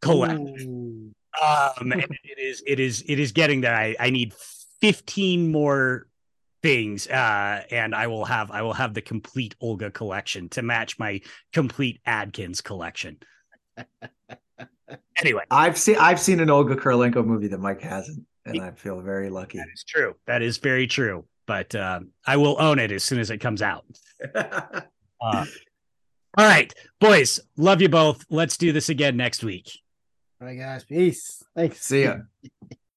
collection. Um, and it is it is it is getting there. I I need 15 more things uh and i will have i will have the complete olga collection to match my complete adkins collection anyway I've seen I've seen an Olga Kurilenko movie that Mike hasn't, and I feel very lucky. that is true that is very true but um i will own it as soon as it comes out uh, all right boys love you both let's do this again next week All right, guys. Peace. Thanks. See ya.